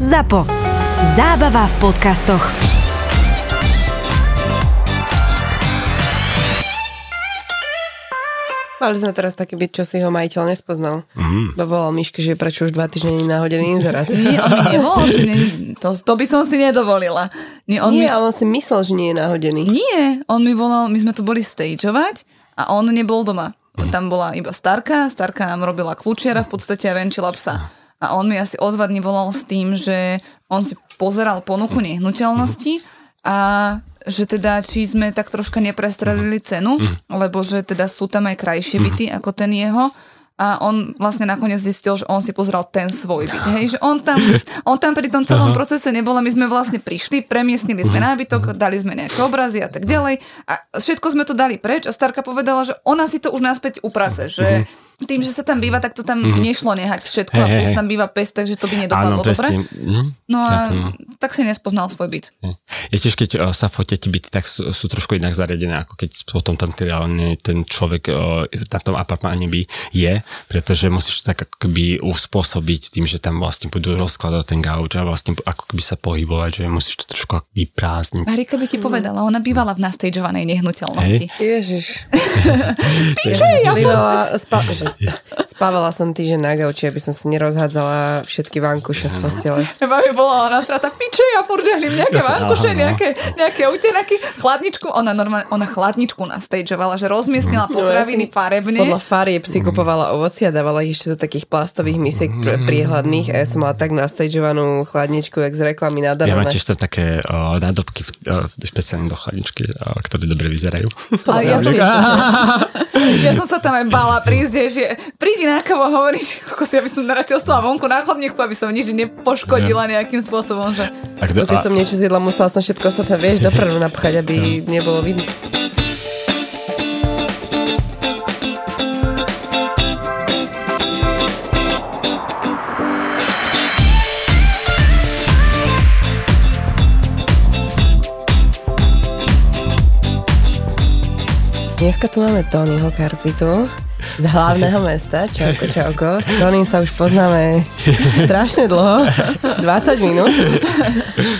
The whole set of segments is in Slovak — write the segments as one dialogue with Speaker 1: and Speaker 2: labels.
Speaker 1: ZAPO. Zábava v podcastoch.
Speaker 2: Mali sme teraz taký byt, čo si ho majiteľ nespoznal. Mm. Bo volal Miške, že prečo už dva týždne nie náhodený inzerát.
Speaker 3: Nie, on mi nevolal, že nie, to, to by som si nedovolila.
Speaker 2: Nie, on nie mi... ale on si myslel, že nie je náhodený.
Speaker 3: Nie, on mi volal, my sme tu boli stageovať a on nebol doma. Tam bola iba Starka, Starka nám robila kľúčiara v podstate a venčila psa. A on mi asi o dva dní volal s tým, že on si pozeral ponuku nehnuteľnosti a že teda či sme tak troška neprestrelili cenu, lebo že teda sú tam aj krajšie byty ako ten jeho. A on vlastne nakoniec zistil, že on si pozrel ten svoj byt. Hej, že on tam, on tam pri tom celom procese nebol a my sme vlastne prišli, premiestnili sme nábytok, dali sme nejaké obrazy a tak ďalej. A všetko sme to dali preč a Starka povedala, že ona si to už naspäť uprace, že tým, že sa tam býva, tak to tam mm-hmm. nešlo nehať všetko hey, a plus tam býva pes, takže to by nedopadlo dobre. Mm-hmm. No a tak, mm. tak si nespoznal svoj byt.
Speaker 4: Je tiež, keď uh, sa fotia ti byty, tak sú, sú trošku inak zariadené, ako keď potom tam reálne ten človek uh, na tom apartmáne by je, pretože musíš tak ako keby uspôsobiť tým, že tam vlastne budú rozkladať ten gauč a vlastne ako keby sa pohybovať, že musíš to trošku akoby prázdniť.
Speaker 3: Marika by ti povedala, ona bývala v nastageovanej nehnuteľnosti.
Speaker 2: Hey. Ježiš. Piče, ja, ja že Spávala som týždeň na gauči, aby som si nerozhádzala všetky vankuše z postele.
Speaker 3: Iba mi bola ona strata piče, ja furt žehlím nejaké vankuše, nejaké, nejaké utenaky, chladničku. Ona normálne, ona chladničku nastageovala, že rozmiestnila no, potraviny no, ja farebne.
Speaker 2: Podľa farieb si kupovala ovoci a dávala ich ešte do takých plastových misiek pr- priehľadných a ja som mala tak nastageovanú chladničku, jak z reklamy na
Speaker 4: Ja mám tiež tam také uh, nádobky uh, špeciálne do chladničky, uh, ktoré dobre vyzerajú.
Speaker 3: Ale ja, som, ja som sa tam aj bála prísť, že že prídi na kávu a hovoríš, ako si, aby som radšej ostala vonku na chodníku, aby som nič nepoškodila nejakým spôsobom. Že...
Speaker 2: to, keď som niečo zjedla, musela som všetko ostatné, vieš, dopredu napchať, aby nebolo vidno. Dneska tu máme Tonyho Karpitu z hlavného mesta. Čauko, čauko. S Toným sa už poznáme strašne dlho, 20 minút.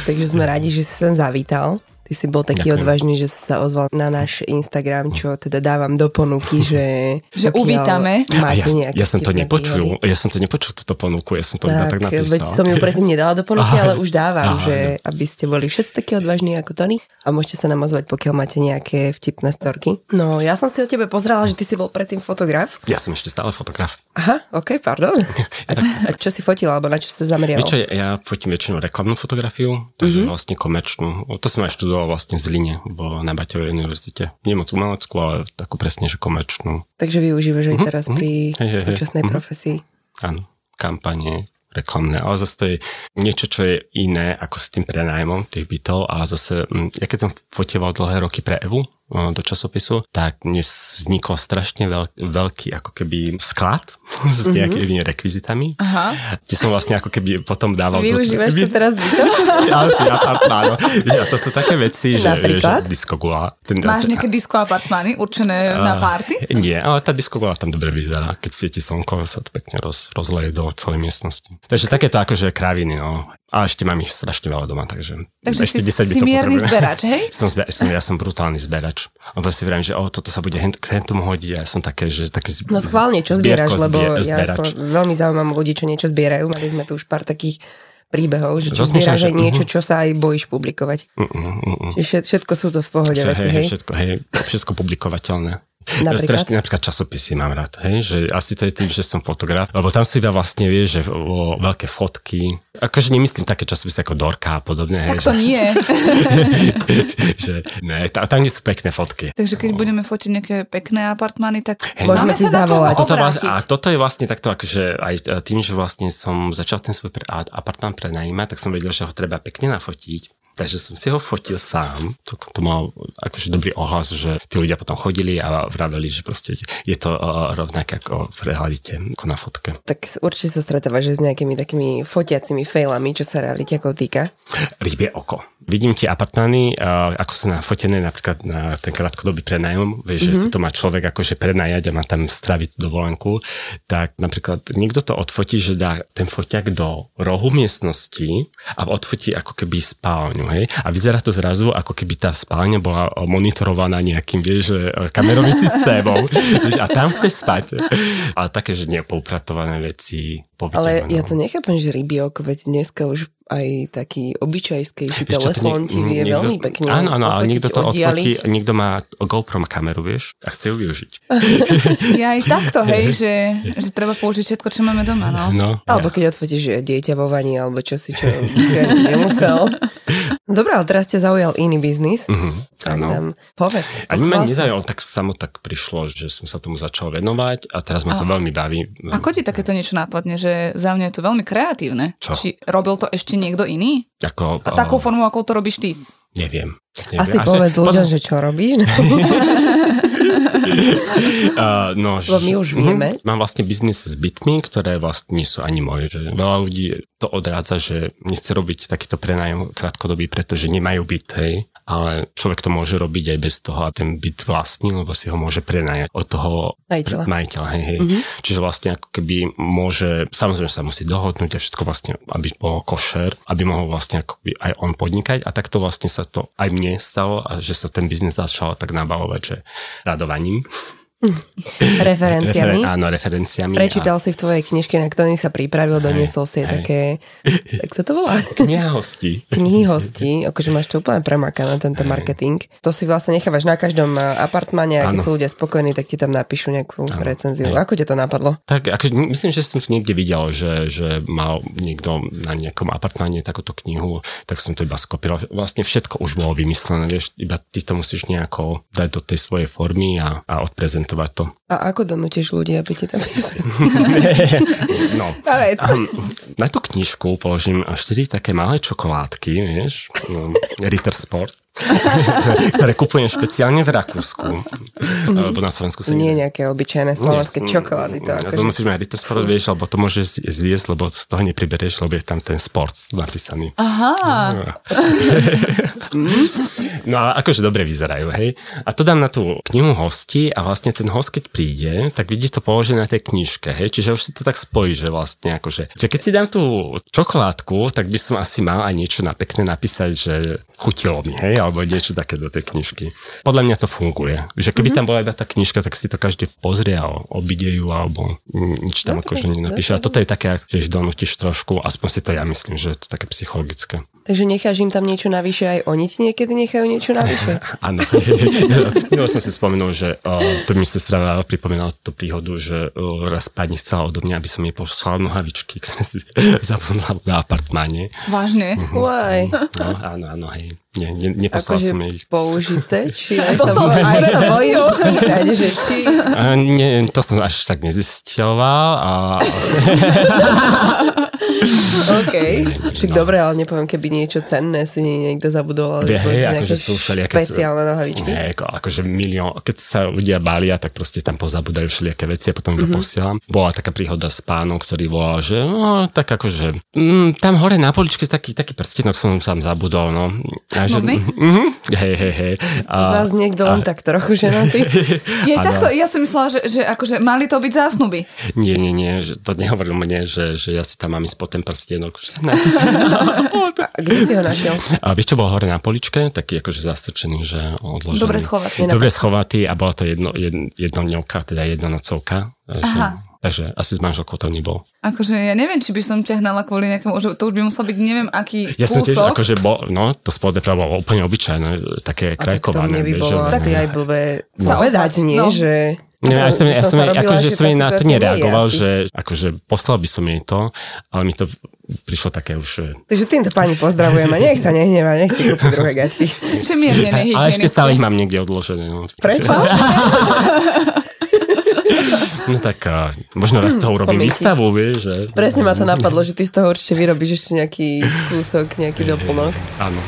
Speaker 2: Takže sme radi, že si sem zavítal. Ty si bol taký Ďakujem. odvážny, že sa ozval na náš Instagram, čo teda dávam do ponuky, že...
Speaker 3: že uvítame.
Speaker 4: Máte ja, ja som to nepočul, výhody. ja som to nepočul, túto ponuku, ja som to tak, tak napísal.
Speaker 2: Veď som ju predtým nedala do ponuky, Aha. ale už dávam, Aha. že aby ste boli všetci takí odvážni ako Tony a môžete sa nám ozvať, pokiaľ máte nejaké vtipné storky. No, ja som si o tebe pozerala, že ty si bol predtým fotograf.
Speaker 4: Ja som ešte stále fotograf.
Speaker 2: Aha, ok, pardon. A, a čo si fotil, alebo na čo sa zameriaval?
Speaker 4: Vieš čo, ja fotím väčšinou reklamnú fotografiu, takže mm-hmm. vlastne komerčnú. To som aj študoval študoval vlastne v Zline, bo na Baťovej univerzite. Nie moc umeleckú, ale takú presne, že komerčnú.
Speaker 2: Takže využívaš aj mhm, teraz mm-hmm. pri hey, hey, súčasnej hey, profesii.
Speaker 4: Áno, kampanie, reklamné, ale zase to je niečo, čo je iné ako s tým prenajmom tých bytov, ale zase, mm, ja keď som fotieval dlhé roky pre Evu, do časopisu, tak dnes vznikol strašne veľ, veľký ako keby sklad s mhm. nejakými mm-hmm. rekvizitami, Aha. kde som vlastne ako keby potom dával...
Speaker 2: Využívaš to teraz
Speaker 4: áno, áno. A to sú také veci, že, že diskogula.
Speaker 3: Ten, Máš nejaké disko apartmány určené uh, na párty?
Speaker 4: Nie, ale tá diskogula tam dobre vyzerá. Keď svieti slnko, sa to pekne roz, rozleje do celej miestnosti. Takže takéto akože kraviny, no. A ešte mám ich strašne veľa doma, takže...
Speaker 3: Takže ešte si, 10 si mierny zberač, hej?
Speaker 4: som, zbe, som, ja som brutálny zberač. Lebo si vrajím, že o, toto sa bude hen, hen tomu hodiť a ja som také, že taký
Speaker 2: No schválne, čo zbieraš, lebo ja som veľmi zaujímam ľudí, čo niečo zbierajú. Mali sme tu už pár takých príbehov, že čo zbieraš niečo, mhm. čo sa aj bojíš publikovať. Uh, uh, uh, uh. všetko sú to v pohode
Speaker 4: že,
Speaker 2: veci, hej, hej?
Speaker 4: Všetko, hej, všetko publikovateľné.
Speaker 2: Napríklad?
Speaker 4: Strašne, napríklad časopisy mám rád, hej? že asi to je tým, že som fotograf, lebo tam sú iba vlastne, vieš, že o, veľké fotky, akože nemyslím také časopisy ako Dorka a podobne.
Speaker 3: Tak hej, to že, nie.
Speaker 4: že, ne, tam, tam nie sú pekné fotky.
Speaker 3: Takže keď budeme fotiť nejaké pekné apartmány, tak
Speaker 2: hey, môžeme ti zavolať.
Speaker 4: Toto a toto je vlastne takto, akože aj tým, že vlastne som začal ten svoj pre, apartmán prenajímať, tak som vedel, že ho treba pekne nafotiť Takže som si ho fotil sám. To, to mal akože dobrý ohlas, že tí ľudia potom chodili a vraveli, že proste je to uh, rovnaké ako v realite, ako na fotke.
Speaker 2: Tak určite sa stretávaš s nejakými takými fotiacimi failami, čo sa realitiakov týka.
Speaker 4: Rybie oko. Vidím tie apartmány, uh, ako sú nafotené napríklad na ten krátkodobý prenajom, vieš, mm-hmm. že si to má človek akože prenajať a má tam straviť dovolenku, tak napríklad niekto to odfotí, že dá ten foťak do rohu miestnosti a odfotí ako keby spálňu hej? A vyzerá to zrazu, ako keby tá spálňa bola monitorovaná nejakým, vieš, kamerovým systémom. a tam chceš spať. Ale také, že nepoupratované veci.
Speaker 2: Ale ja to nechápem, že rybiok, veď dneska už aj taký obyčajskejší telefón ti vie niekto, veľmi pekne
Speaker 4: Áno, áno, ale niekto to odfotí, niekto má GoPro má kameru, vieš, a chce ju využiť.
Speaker 3: ja aj takto, hej, že, že treba použiť všetko, čo máme doma, no. no
Speaker 2: alebo ja. keď odfotíš dieťa vo vani, alebo čo si, čo si nemusel. Dobré, ale teraz ťa zaujal iný biznis. Mm-hmm, tak nám povedz.
Speaker 4: Ani ma nezaujal, tak samo tak prišlo, že som sa tomu začal venovať a teraz ma to veľmi baví.
Speaker 3: Ako ti takéto niečo nápadne, že za mňa je to veľmi kreatívne?
Speaker 4: Čo?
Speaker 3: Či robil to ešte niekto iný?
Speaker 4: Ako,
Speaker 3: a takú formu, ako to robíš ty?
Speaker 4: Neviem. neviem.
Speaker 2: Asi povedz ľuďom, že čo robíš.
Speaker 4: uh, no,
Speaker 2: Lebo my už vieme.
Speaker 4: Uh, mám vlastne biznis s bytmi, ktoré vlastne nie sú ani moje. Že veľa ľudí to odrádza, že nechce robiť takýto prenájom krátkodobý, pretože nemajú byt, hej ale človek to môže robiť aj bez toho a ten byt vlastní, lebo si ho môže prenajať od toho
Speaker 2: majiteľa.
Speaker 4: majiteľa hej, hej. Mm-hmm. Čiže vlastne ako keby môže, samozrejme sa musí dohodnúť a všetko vlastne, aby bolo košer, aby mohol vlastne ako aj on podnikať a takto vlastne sa to aj mne stalo a že sa ten biznis začal tak nabalovať, že radovaním.
Speaker 2: Referenciami.
Speaker 4: Refer- áno, referenciami.
Speaker 2: Prečítal a... si v tvojej knižke, na ktorý sa pripravil, doniesol si aj také, tak sa to volá?
Speaker 4: Kniha hostí.
Speaker 2: Knihy hostí, akože máš to úplne premakané, tento aj. marketing. To si vlastne nechávaš na každom apartmane a keď sú ľudia spokojní, tak ti tam napíšu nejakú ano. recenziu. Aj. Ako ťa to napadlo?
Speaker 4: Tak, akože, myslím, že som to niekde videl, že, že mal niekto na nejakom apartmáne takúto knihu, tak som to iba skopíroval. Vlastne všetko už bolo vymyslené, vieš, iba ty to musíš nejako dať do tej svojej formy a, a odprezentovať prezentovať to.
Speaker 2: A ako donútiš ľudí, aby ti tam
Speaker 4: No. Um, na tú knižku položím 4 také malé čokoládky, vieš, um, Ritter Sport. ktoré kupujem špeciálne v Rakúsku. Mm. Lebo na Slovensku sa
Speaker 2: Nie nejaké obyčajné slovenské čokolády. To,
Speaker 4: ako to musíš mať Ritter Sport, vieš, lebo to môžeš zjesť, lebo z toho nepriberieš, lebo je tam ten sport napísaný.
Speaker 3: Aha.
Speaker 4: no a akože dobre vyzerajú, hej. A to dám na tú knihu hosti a vlastne ten host, keď príde, tak vidí to položené na tej knižke, hej. Čiže už si to tak spojí, že vlastne akože, že keď si dám tú čokoládku, tak by som asi mal aj niečo na pekné napísať, že chutilo mi, hej, alebo niečo také do tej knižky. Podľa mňa to funguje. Že keby mm-hmm. tam bola iba tá knižka, tak si to každý pozrie a obide ju, alebo nič tam okay, akože nenapíše. A toto je také, že ich donútiš trošku, aspoň si to ja myslím, že je to také psychologické.
Speaker 2: Takže necháš im tam niečo navyše, aj oni ti niekedy nechajú niečo navyše?
Speaker 4: Áno. no, som si spomenul, že uh, to mi sestra pripomínala tú príhodu, že uh, raz pani chcela odo mňa, aby som jej poslal nohavičky, ktoré si zabudla na apartmáne.
Speaker 3: Vážne?
Speaker 2: Uh-huh. Why?
Speaker 4: No, áno, áno, hej. Nie, ne, neposlal
Speaker 2: akože
Speaker 4: som ich.
Speaker 2: použité, či aj to sa bojím, aj to bojím že či...
Speaker 4: A nie, to som až tak nezisťoval. A...
Speaker 2: OK. Však dobre, ale nepoviem, keby niečo cenné si niekto zabudol, ale
Speaker 4: hej, akože sú všelijaké...
Speaker 2: Špeciálne nohavičky.
Speaker 4: Nie, ako, akože milión. Keď sa ľudia bália, tak proste tam pozabudajú všelijaké veci a potom mm-hmm. posielam. Bola taká príhoda s pánom, ktorý volal, že no, tak akože mm, tam hore na poličke taký, taký prstenok som tam zabudol, no.
Speaker 3: A že,
Speaker 4: mm-hmm, hej, hej, hej.
Speaker 2: A, Zas niekto len a, tak trochu ženatý.
Speaker 3: Je takto, ja som myslela, že, že akože mali to byť zásnuby.
Speaker 4: Nie, nie, nie, že to nehovoril mne, že, že ja si tam mám ísť po ten prstienok.
Speaker 2: A kde si ho našiel?
Speaker 4: A vieš, čo bol hore na poličke? Taký akože zastrčený, že odložený.
Speaker 3: Dobre schovatý.
Speaker 4: Dobre schovatý a bola to jedno, jedno, jednodňovka, teda jednonocovka. Aha. Takže asi s manželkou to nebol.
Speaker 3: Akože ja neviem, či by som ťahnala kvôli nejakému, že to už by musel byť neviem aký
Speaker 4: ja
Speaker 3: kúsok.
Speaker 4: som tiež, akože bol, no to spodne práve bolo úplne obyčajné, také krajkované.
Speaker 2: A tak to mne by bolo
Speaker 4: že,
Speaker 2: asi aj blbé povedať, nie, no. že...
Speaker 4: Nie, ja som, ja som, akože som jej na to nereagoval, že akože poslal by som jej to, ale mi to prišlo také už...
Speaker 2: Takže týmto pani pozdravujeme, nech sa nehnevá, nech si kúpi druhé gačky.
Speaker 3: Že mierne
Speaker 4: Ale ešte stále ich mám niekde odložené. No.
Speaker 2: Prečo?
Speaker 4: No tak možno raz z toho urobím výstavu, vieš. Že...
Speaker 2: Presne ma to napadlo, že ty z toho určite vyrobíš ešte nejaký kúsok, nejaký doplnok.
Speaker 4: Áno.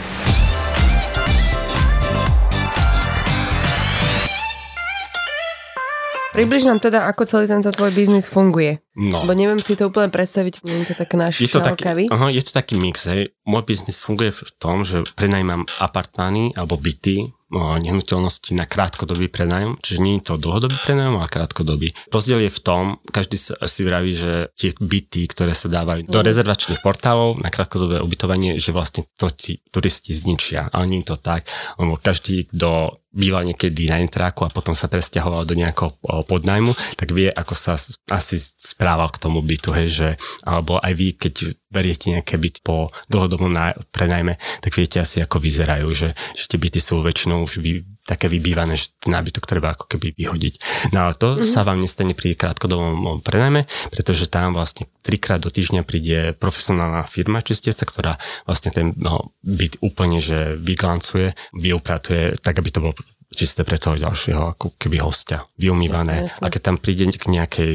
Speaker 2: Približ nám teda, ako celý tento tvoj biznis funguje.
Speaker 4: No.
Speaker 2: Lebo neviem si to úplne predstaviť, nie je to tak náš
Speaker 4: Je to, taký, aha, je to taký mix, hej. Môj biznis funguje v tom, že prenajímam apartmány alebo byty, nehnuteľnosti na krátkodobý prenájom, čiže nie je to dlhodobý prenájom, ale krátkodobý. Rozdiel je v tom, každý si vraví, že tie byty, ktoré sa dávajú do rezervačných portálov na krátkodobé ubytovanie, že vlastne to ti turisti zničia, ale nie je to tak, lebo každý, kto býval niekedy na intráku a potom sa presťahoval do nejakého podnajmu, tak vie, ako sa asi správal k tomu bytu, hej, že, alebo aj vy, keď beriete nejaké byt po dlhodobom ná- prenajme, tak viete asi, ako vyzerajú, že, že tie byty sú väčšinou už vy, také vybývané, že nábytok treba ako keby vyhodiť. No ale to mm-hmm. sa vám nestane pri krátkodobom prenajme, pretože tam vlastne trikrát do týždňa príde profesionálna firma čistieca, ktorá vlastne ten no, byt úplne, že vyglancuje, vyupratuje, tak aby to bolo čisté pre toho ďalšieho, ako keby hostia, vyumývané.
Speaker 2: Jasné, jasné.
Speaker 4: A keď tam príde k nejakej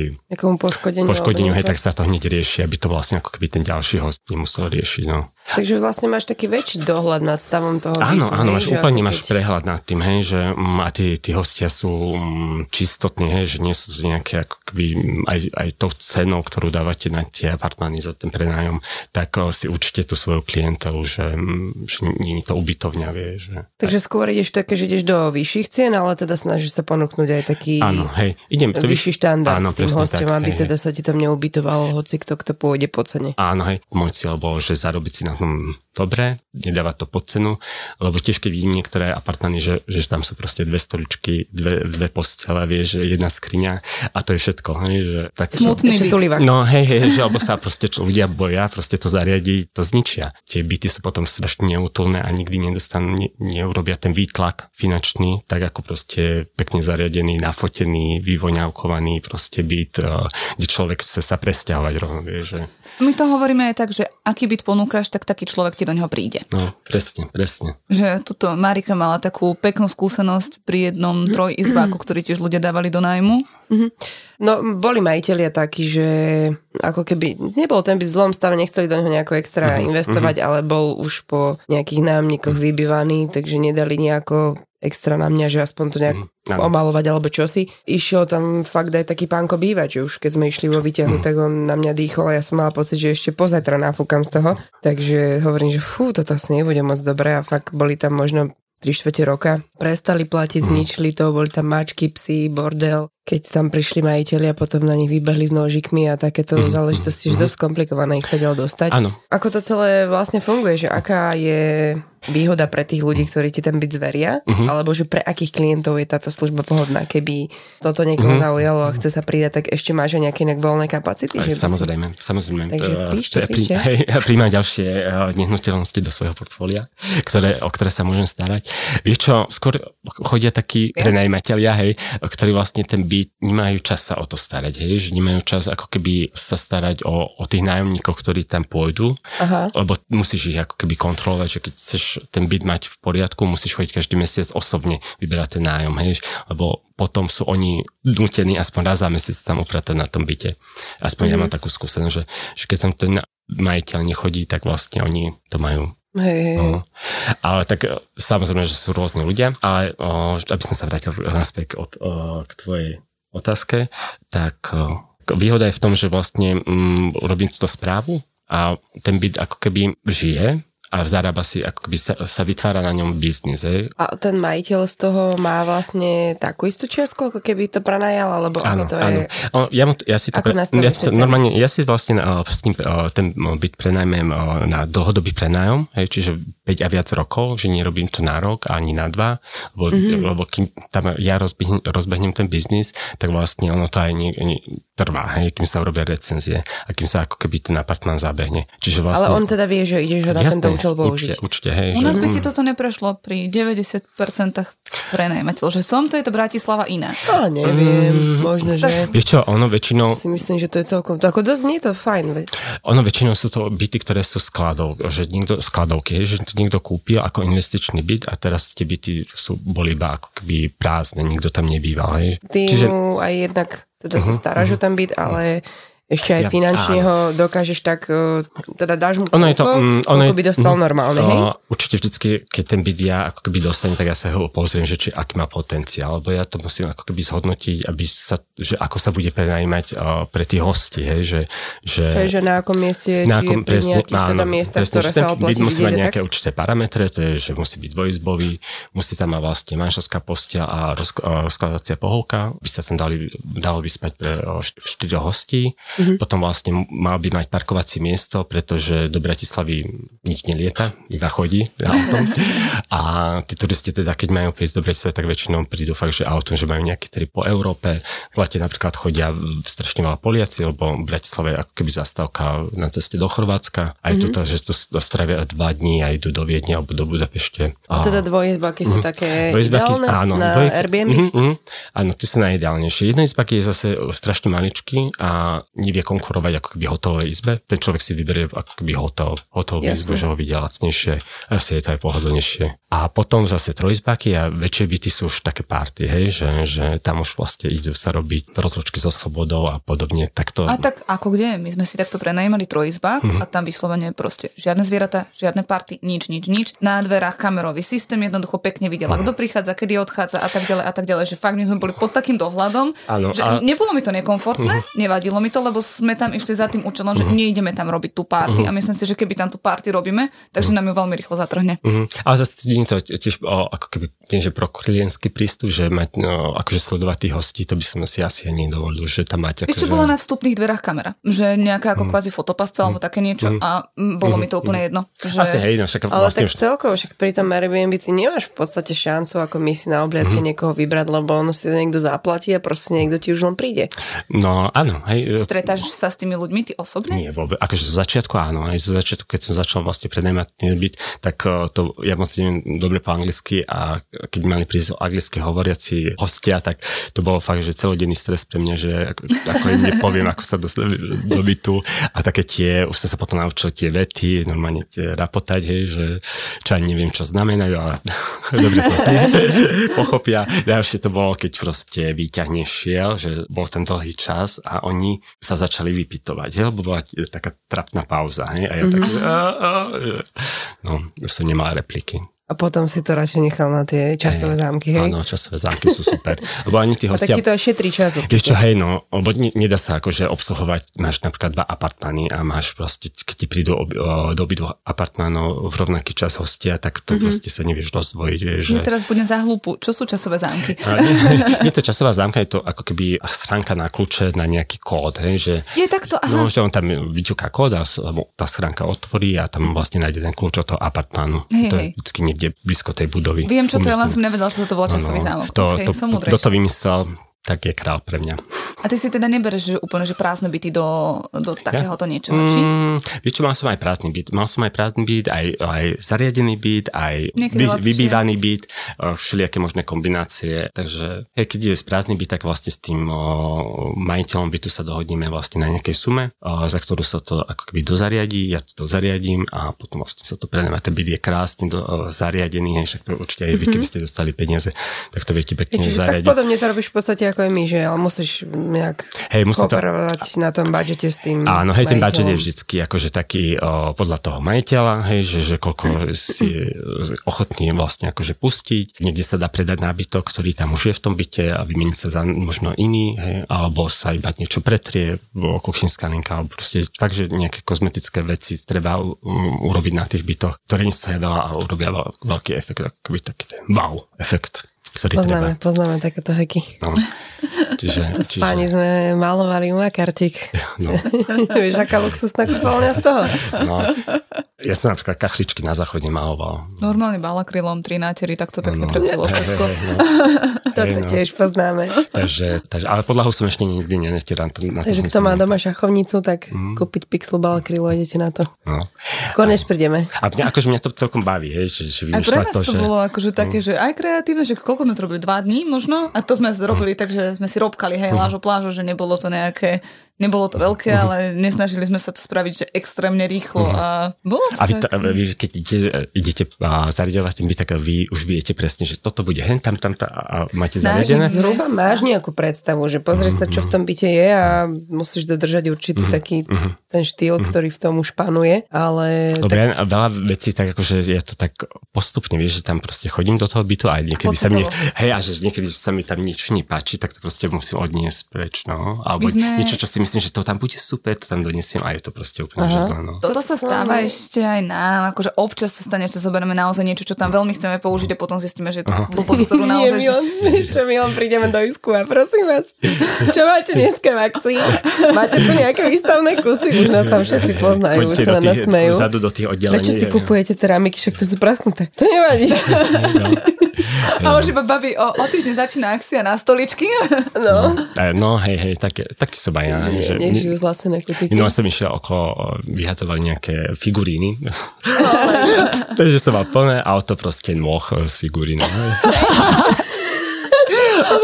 Speaker 2: poškodeniu.
Speaker 4: poškodeniu, hej, tak sa to hneď rieši, aby to vlastne ako keby ten ďalší host nemusel riešiť. No.
Speaker 2: Takže vlastne máš taký väčší dohľad nad stavom toho
Speaker 4: Áno,
Speaker 2: bytu,
Speaker 4: áno,
Speaker 2: hej,
Speaker 4: máš úplne máš
Speaker 2: keď-
Speaker 4: prehľad nad tým, hej, že mm, a tí, tí hostia sú mm, čistotní, hej, že nie sú nejaké ako keby mm, aj, aj tou cenou, ktorú dávate na tie apartmány za ten prenájom, tak o, si určite tú svoju klientelu, že, že nie je to ubytovňa, vie, že...
Speaker 2: Takže skôr ideš také, že ideš do vyšších cien, ale teda snažíš sa ponúknuť aj taký
Speaker 4: Áno, hej, idem to
Speaker 2: vyšší štandard
Speaker 4: áno,
Speaker 2: tým
Speaker 4: presne
Speaker 2: hostom,
Speaker 4: tak,
Speaker 2: aby
Speaker 4: hej,
Speaker 2: teda sa ti tam neubytovalo hoci kto, kto pôjde po cene.
Speaker 4: Áno, hej, môj cieľ bol, že zarobiť si na tom dobre, nedávať to pod cenu, lebo tiež keď vidím niektoré apartmány, že, že tam sú proste dve stoličky, dve, dve postele, vieš, jedna skriňa a to je všetko, hej, že tak,
Speaker 3: Smutný byt.
Speaker 4: No hej, hej, že alebo sa proste čo ľudia boja, proste to zariadiť, to zničia. Tie byty sú potom strašne neútulné a nikdy nedostanú, ne, neurobia ten výtlak finančný, tak ako proste pekne zariadený, nafotený, vyvoňavkovaný proste byt, eh, kde človek chce sa presťahovať rovno, vie, že
Speaker 3: My to hovoríme aj tak, že aký byt ponúkaš, tak taký človek ti do neho príde.
Speaker 4: no, presne, presne.
Speaker 3: Že tuto Marika mala takú peknú skúsenosť pri jednom trojizbáku, ktorý tiež ľudia dávali do nájmu.
Speaker 2: No, boli majiteľia takí, že ako keby nebol ten byt v zlom stave, nechceli do neho nejako extra
Speaker 4: Mhm,
Speaker 2: investovať, ale bol už po nejakých nájomníkoch vybývaný, takže nedali nejako extra na mňa, že aspoň to nejak
Speaker 4: áno.
Speaker 2: omalovať alebo čosi. Išiel tam fakt aj taký pánko bývať, že už keď sme išli vo výťahu, tak on na mňa dýchol a ja som mala pocit, že ešte pozajtra nafúkam z toho. Takže hovorím, že fú, toto asi nebude moc dobré a fakt boli tam možno 3 štvrte roka. Prestali platiť,
Speaker 4: Mhm.
Speaker 2: zničili to, boli tam mačky, psy, bordel. Keď tam prišli majiteľi a potom na nich vybehli s nožikmi a takéto
Speaker 4: Mhm,
Speaker 2: záležitosti, že dosť komplikované ich teda dostať.
Speaker 4: Áno.
Speaker 2: Ako to celé vlastne funguje, že aká je výhoda pre tých ľudí, ktorí ti ten byt zveria,
Speaker 4: Mhm.
Speaker 2: alebo že pre akých klientov je táto služba pohodná, keby toto niekoho
Speaker 4: Mhm.
Speaker 2: zaujalo a chce sa pridať, tak ešte máš aj nejaké inak voľné kapacity?
Speaker 4: Aj,
Speaker 2: že by si-
Speaker 4: samozrejme, samozrejme.
Speaker 2: Takže píšte,
Speaker 4: ja
Speaker 2: píšte.
Speaker 4: ja príjmam ďalšie eh, nehnuteľnosti do svojho portfólia, ktoré, o ktoré sa môžem starať. Vieš čo, skôr chodia takí prenajmatelia, hej, ktorí vlastne ten byt nemajú čas sa o to starať, hej, že nemajú čas ako keby sa starať o, o tých nájomníkov, ktorí tam pôjdu,
Speaker 2: Aha.
Speaker 4: lebo musíš ich ako keby kontrolovať, že keď chceš ten byt mať v poriadku, musíš chodiť každý mesiac osobne vyberať ten nájom, hej, lebo potom sú oni nutení aspoň raz za mesiac tam upratať na tom byte. Aspoň mm. ja mám takú skúsenosť, že, že keď tam ten majiteľ nechodí, tak vlastne oni to majú.
Speaker 2: Hej, hej.
Speaker 4: No. Ale tak e, samozrejme, že sú rôzni ľudia, ale o, aby som sa vrátil naspäť od, o, k tvojej otázke, tak o, výhoda je v tom, že vlastne mm, robím túto správu a ten byt ako keby žije a zarába si, ako keby sa, sa vytvára na ňom biznis. Hej.
Speaker 2: A ten majiteľ z toho má vlastne takú istú čiastku, ako keby to prenajal, alebo
Speaker 4: Áno,
Speaker 2: ako to
Speaker 4: áno.
Speaker 2: je?
Speaker 4: O, ja, mu, ja si to, pre, ja si to normálne, ja si vlastne uh, s tým, uh, ten uh, byt prenajmem uh, na dlhodobý prenájom, hej, čiže 5 a viac rokov, že nerobím to na rok ani na dva, lebo,
Speaker 2: Mhm.
Speaker 4: mm-hmm. lebo kým tam ja rozbehnem, rozbehnem ten biznis, tak vlastne ono to aj nie, nie, trvá, hej, kým sa urobia recenzie a kým sa ako keby ten apartmán zabehne. Čiže vlastne,
Speaker 2: Ale on teda vie, že ideš ho na tento účel použiť.
Speaker 4: Určite, určite, hej,
Speaker 3: U nás
Speaker 4: že,
Speaker 3: by ti toto neprešlo pri 90% prenajmateľov, že som to je to Bratislava iná.
Speaker 2: Ale neviem,
Speaker 4: Mm,
Speaker 2: možno, že
Speaker 4: Vieš čo, ono väčšinou,
Speaker 2: si myslím, že to je celkom, to ako dosť nie je to fajn. veď.
Speaker 4: Ono väčšinou sú to byty, ktoré sú skladov, že niekto, skladovky, že to niekto kúpil ako investičný byt a teraz tie byty sú, boli iba ako keby prázdne, nikto tam nebýval. Hej.
Speaker 2: Ty
Speaker 4: Čiže,
Speaker 2: mu aj jednak teda
Speaker 4: Mhm,
Speaker 2: sa staráš o ten byt, ale ešte aj
Speaker 4: Ja-
Speaker 2: finančne
Speaker 4: áno.
Speaker 2: ho dokážeš tak, uh, teda dáš mu
Speaker 4: Ono je to, mm, ono je,
Speaker 2: by dostal
Speaker 4: mm,
Speaker 2: normálne, hej?
Speaker 4: Určite vždycky, keď ten byt ja ako keby dostane, tak ja sa ho pozriem, že či aký má potenciál, lebo ja to musím ako keby zhodnotiť, aby sa, že ako sa bude prenajímať o, pre tých hostí, hej, že, že
Speaker 2: Čo je, že na akom mieste, či je pri nejakých teda miestach,
Speaker 4: presne,
Speaker 2: ktoré
Speaker 4: že ten
Speaker 2: sa oplatí
Speaker 4: byt musí mať nejaké
Speaker 2: tak?
Speaker 4: určité parametre, to je, že musí byť dvojizbový, musí tam mať vlastne manželská postia a o, rozkladacia pohovka, by sa tam dali, dalo vyspať pre štyroch hostí,
Speaker 2: Mhm.
Speaker 4: potom vlastne mal by mať parkovacie miesto, pretože do Bratislavy nič nelieta, iba chodí autom. A tí turisti teda, keď majú prísť do Bratislavy, tak väčšinou prídu fakt, že autom, že majú nejaké trip po Európe. V lete napríklad chodia v- strašne veľa Poliaci, lebo Bratislava je ako keby zastávka na ceste do Chorvátska. Aj
Speaker 2: Mhm.
Speaker 4: mm-hmm. tu, že tu stravia dva dní a idú do Viedne alebo do Budapešte.
Speaker 2: A teda dvojizbaky sú také
Speaker 4: Dvojizbaky,
Speaker 2: ideálne
Speaker 4: áno,
Speaker 2: na
Speaker 4: dvoj-
Speaker 2: Airbnb?
Speaker 4: Mhm, mhm. Áno, ty sú najideálnejšie. Jednoizbaky je zase strašne maličký a nevie konkurovať ako keby hotelovej izbe. Ten človek si vyberie ako keby hotel, hotelovú izbu, že ho vidia lacnejšie, asi je to aj pohodlnejšie. A potom zase trojizbaky a väčšie byty sú už také party, hej, že, že tam už vlastne idú sa robiť rozlučky so slobodou a podobne. Tak to,
Speaker 3: A tak ako kde? My sme si takto prenajímali trojizbách
Speaker 4: Mhm.
Speaker 3: a tam vyslovene proste žiadne zvieratá, žiadne party, nič, nič, nič. Na dverách kamerový systém, jednoducho pekne videla,
Speaker 4: Mhm.
Speaker 3: kto prichádza, kedy odchádza a tak ďalej a tak ďalej. Že fakt my sme boli pod takým dohľadom,
Speaker 4: Áno,
Speaker 3: že
Speaker 4: a-
Speaker 3: nebolo mi to nekomfortné, nevadilo mi to, lebo sme tam išli za tým účelom,
Speaker 4: Mhm.
Speaker 3: že neideme tam robiť tú party a myslím si, že keby tam tú party robíme, takže nám ju veľmi rýchlo zatrhne.
Speaker 4: Mhm. Ale zase nie je to tiež o, ako keby tým, že pro klientský prístup, že mať, no, akože sledovať tých hostí, to by som si asi ani nedovolil, že tam máte
Speaker 3: Ešte
Speaker 4: akože...
Speaker 3: bola na vstupných dverách kamera, že nejaká ako kvázi fotopasca alebo také niečo a mm, bolo mi to úplne jedno. Že...
Speaker 4: Asi hej, no však
Speaker 2: Ale
Speaker 4: vlastne
Speaker 2: tak
Speaker 4: už...
Speaker 2: celkovo, však pri tom Airbnb ty nemáš v podstate šancu ako my si na obliadke niekoho vybrať, lebo ono si to niekto zaplatí a proste niekto ti už len príde.
Speaker 4: No áno, hej. e,
Speaker 3: Stretáš sa s tými ľuďmi, ty osobne?
Speaker 4: Nie, vôbec. Akože zo začiatku áno. Aj zo začiatku, keď som začal vlastne prenajmať ten byt, tak uh, to ja moc neviem dobre po anglicky a keď mali prísť anglicky hovoriaci hostia, tak to bolo fakt, že celodenný stres pre mňa, že ako, ako im nepoviem, ako sa dostať do bytu a také tie, už som sa potom naučil tie vety, normálne tie rapotať, hej, že čo ani neviem, čo znamenajú, ale dobre to znie. pochopia. Ďalšie to bolo, keď proste výťahne šiel, že bol ten dlhý čas a oni sa začali vypitovať, hej, lebo bola taká trapná pauza, hej, a ja tak, že, a, a, no, už som nemal repliky.
Speaker 2: A potom si to radšej nechal na tie časové zámky, hej?
Speaker 4: Áno, časové zámky sú super. Lebo ani tí
Speaker 2: A tak
Speaker 4: hostia...
Speaker 2: ti to šetrí čas.
Speaker 4: Vieš čo, hej, no, lebo ne, nedá sa akože obsluhovať, máš napríklad dva apartmány a máš proste, keď ti prídu ob, do obidvoch apartmánov v rovnaký čas hostia, tak to mm-hmm. proste sa nevieš rozdvojiť, vieš, že...
Speaker 3: Ja teraz budem za hlúpu. Čo sú časové zámky?
Speaker 4: Ale nie, nie je to časová zámka, je to ako keby schránka na kľúče na nejaký kód, hej, že
Speaker 3: Je takto, aha.
Speaker 4: No, že on tam vyťuká kód a tá schránka otvorí a tam vlastne nájde ten kľúč od toho apartmánu.
Speaker 3: Hej,
Speaker 4: to je
Speaker 3: hej.
Speaker 4: Niekde blízko tej budovy.
Speaker 3: Viem, čo to je, len som nevedela, sa to volá časový zámok.
Speaker 4: To,
Speaker 3: okay,
Speaker 4: to,
Speaker 3: som múdrejšia.
Speaker 4: to vymyslel, tak je král pre mňa.
Speaker 3: A ty si teda nebereš že úplne, že prázdne byty do, do takéhoto niečoho, či?
Speaker 4: Mm, vieš čo, mal som aj prázdny byt. Mal som aj prázdny byt, aj, aj zariadený byt, aj vy, vybývaný byt, eh, všelijaké možné kombinácie. Takže hej, keď je prázdny byt, tak vlastne s tým o, majiteľom bytu sa dohodneme vlastne na nejakej sume, o, za ktorú sa to ako keby dozariadí, ja to dozariadím a potom vlastne sa to predáva. Ten byt je krásne do, o, zariadený, hej, však to určite aj vy, keby ste dostali peniaze, tak to viete pekne
Speaker 2: Čiže tak
Speaker 4: zariadiť.
Speaker 2: podobne to robíš v podstate ako aj my, že ale musíš nejak
Speaker 4: Hej, musí to-
Speaker 2: kooperovať na tom budžete s tým
Speaker 4: Áno, hej, ten budget je
Speaker 2: majiteľom.
Speaker 4: vždycky akože taký o, podľa toho majiteľa, hej, že, že koľko si ochotný vlastne akože pustiť. Niekde sa dá predať nábytok, ktorý tam už je v tom byte a vymeniť sa za možno iný, hej, alebo sa iba niečo pretrie, kuchynská linka, alebo proste fakt, že nejaké kozmetické veci treba u, u- urobiť na tých bytoch, ktoré nestojí veľa a urobia veľ, veľký efekt, akoby taký ten wow efekt, ktorý
Speaker 2: Poznáme,
Speaker 4: treba.
Speaker 2: poznáme takéto heky.
Speaker 4: No. Čiže,
Speaker 2: S páni sme malovali umakartík.
Speaker 4: no.
Speaker 2: Vieš, aká luxusná kúpeľňa z toho?
Speaker 4: No, ja som napríklad kachličky na záchode maloval.
Speaker 3: Normálne balakrylom, tri nátery, tak to pekne
Speaker 4: No.
Speaker 3: prekrylo všetko.
Speaker 2: Toto
Speaker 4: Hej, no.
Speaker 2: tiež poznáme.
Speaker 4: Takže, takže, ale podlahu som ešte nikdy. To, to
Speaker 2: Takže kto má doma šachovnicu, tak kúpiť pixel balakrylo, idete na to.
Speaker 4: No.
Speaker 2: Skôr než prídeme.
Speaker 4: A mňa, akože mňa to celkom baví, hej, že, že
Speaker 3: Aj pre nás
Speaker 4: to,
Speaker 3: to,
Speaker 4: že...
Speaker 3: bolo akože také, že aj kreatívne, že koľko sme to robili, dva dní možno? A to sme robili tak, že sme si robkali, hej, lážo plážo, že nebolo to nejaké, Nebolo to veľké, ale nesnažili sme sa to spraviť, že extrémne rýchlo a bolo to
Speaker 4: A vy, to,
Speaker 3: tak.
Speaker 4: vy keď idete, idete a, zariadovať byt, tak vy už viete presne, že toto bude hen tam, tam, tam a máte zariadené?
Speaker 2: Zhruba máš nejakú predstavu, že pozrieš sa, čo v tom byte je a musíš dodržať určitý taký ten štýl, ktorý v tom už panuje, ale
Speaker 4: Lebo
Speaker 2: tak,
Speaker 4: ja veľa vecí tak akože ja to tak postupne, vieš, že tam proste chodím do toho bytu a niekedy sa mi, hej, a že niekedy sa mi tam niečo nepáči, tak to proste musím odniesť preč, no. Alebo
Speaker 3: sme-
Speaker 4: niečo, čo si myslím, že to tam bude super, to tam donesiem a je to proste úplne že zle, no.
Speaker 3: Toto sa stáva ešte aj nám, akože občas sa stane, že zoberieme naozaj niečo, čo tam veľmi chceme použiť a potom zistíme, že je to blbosť, ktorú
Speaker 2: Nie,
Speaker 3: naozaj...
Speaker 2: Milan, čo Milan, prídeme do isku a prosím vás, čo máte dneska v akcii? Máte tu nejaké výstavné kusy? Už nás tam všetci poznajú, už
Speaker 4: Poďte
Speaker 2: sa
Speaker 4: do
Speaker 2: na nás smejú.
Speaker 4: vzadu do tých oddelení.
Speaker 2: Prečo si
Speaker 4: ja-
Speaker 2: kupujete teramiky, však to sú prasknuté? To nevadí.
Speaker 3: A už iba babi, o, o týždeň začína akcia na stoličky.
Speaker 2: No,
Speaker 4: E, No, hej, hej, taký, taký som aj ja.
Speaker 2: nie,
Speaker 4: že,
Speaker 2: nech žijú zlacené kutiky.
Speaker 4: No som išiel okolo, vyhadzovali nejaké figuríny. Takže som mal plné auto proste nôh z figurín.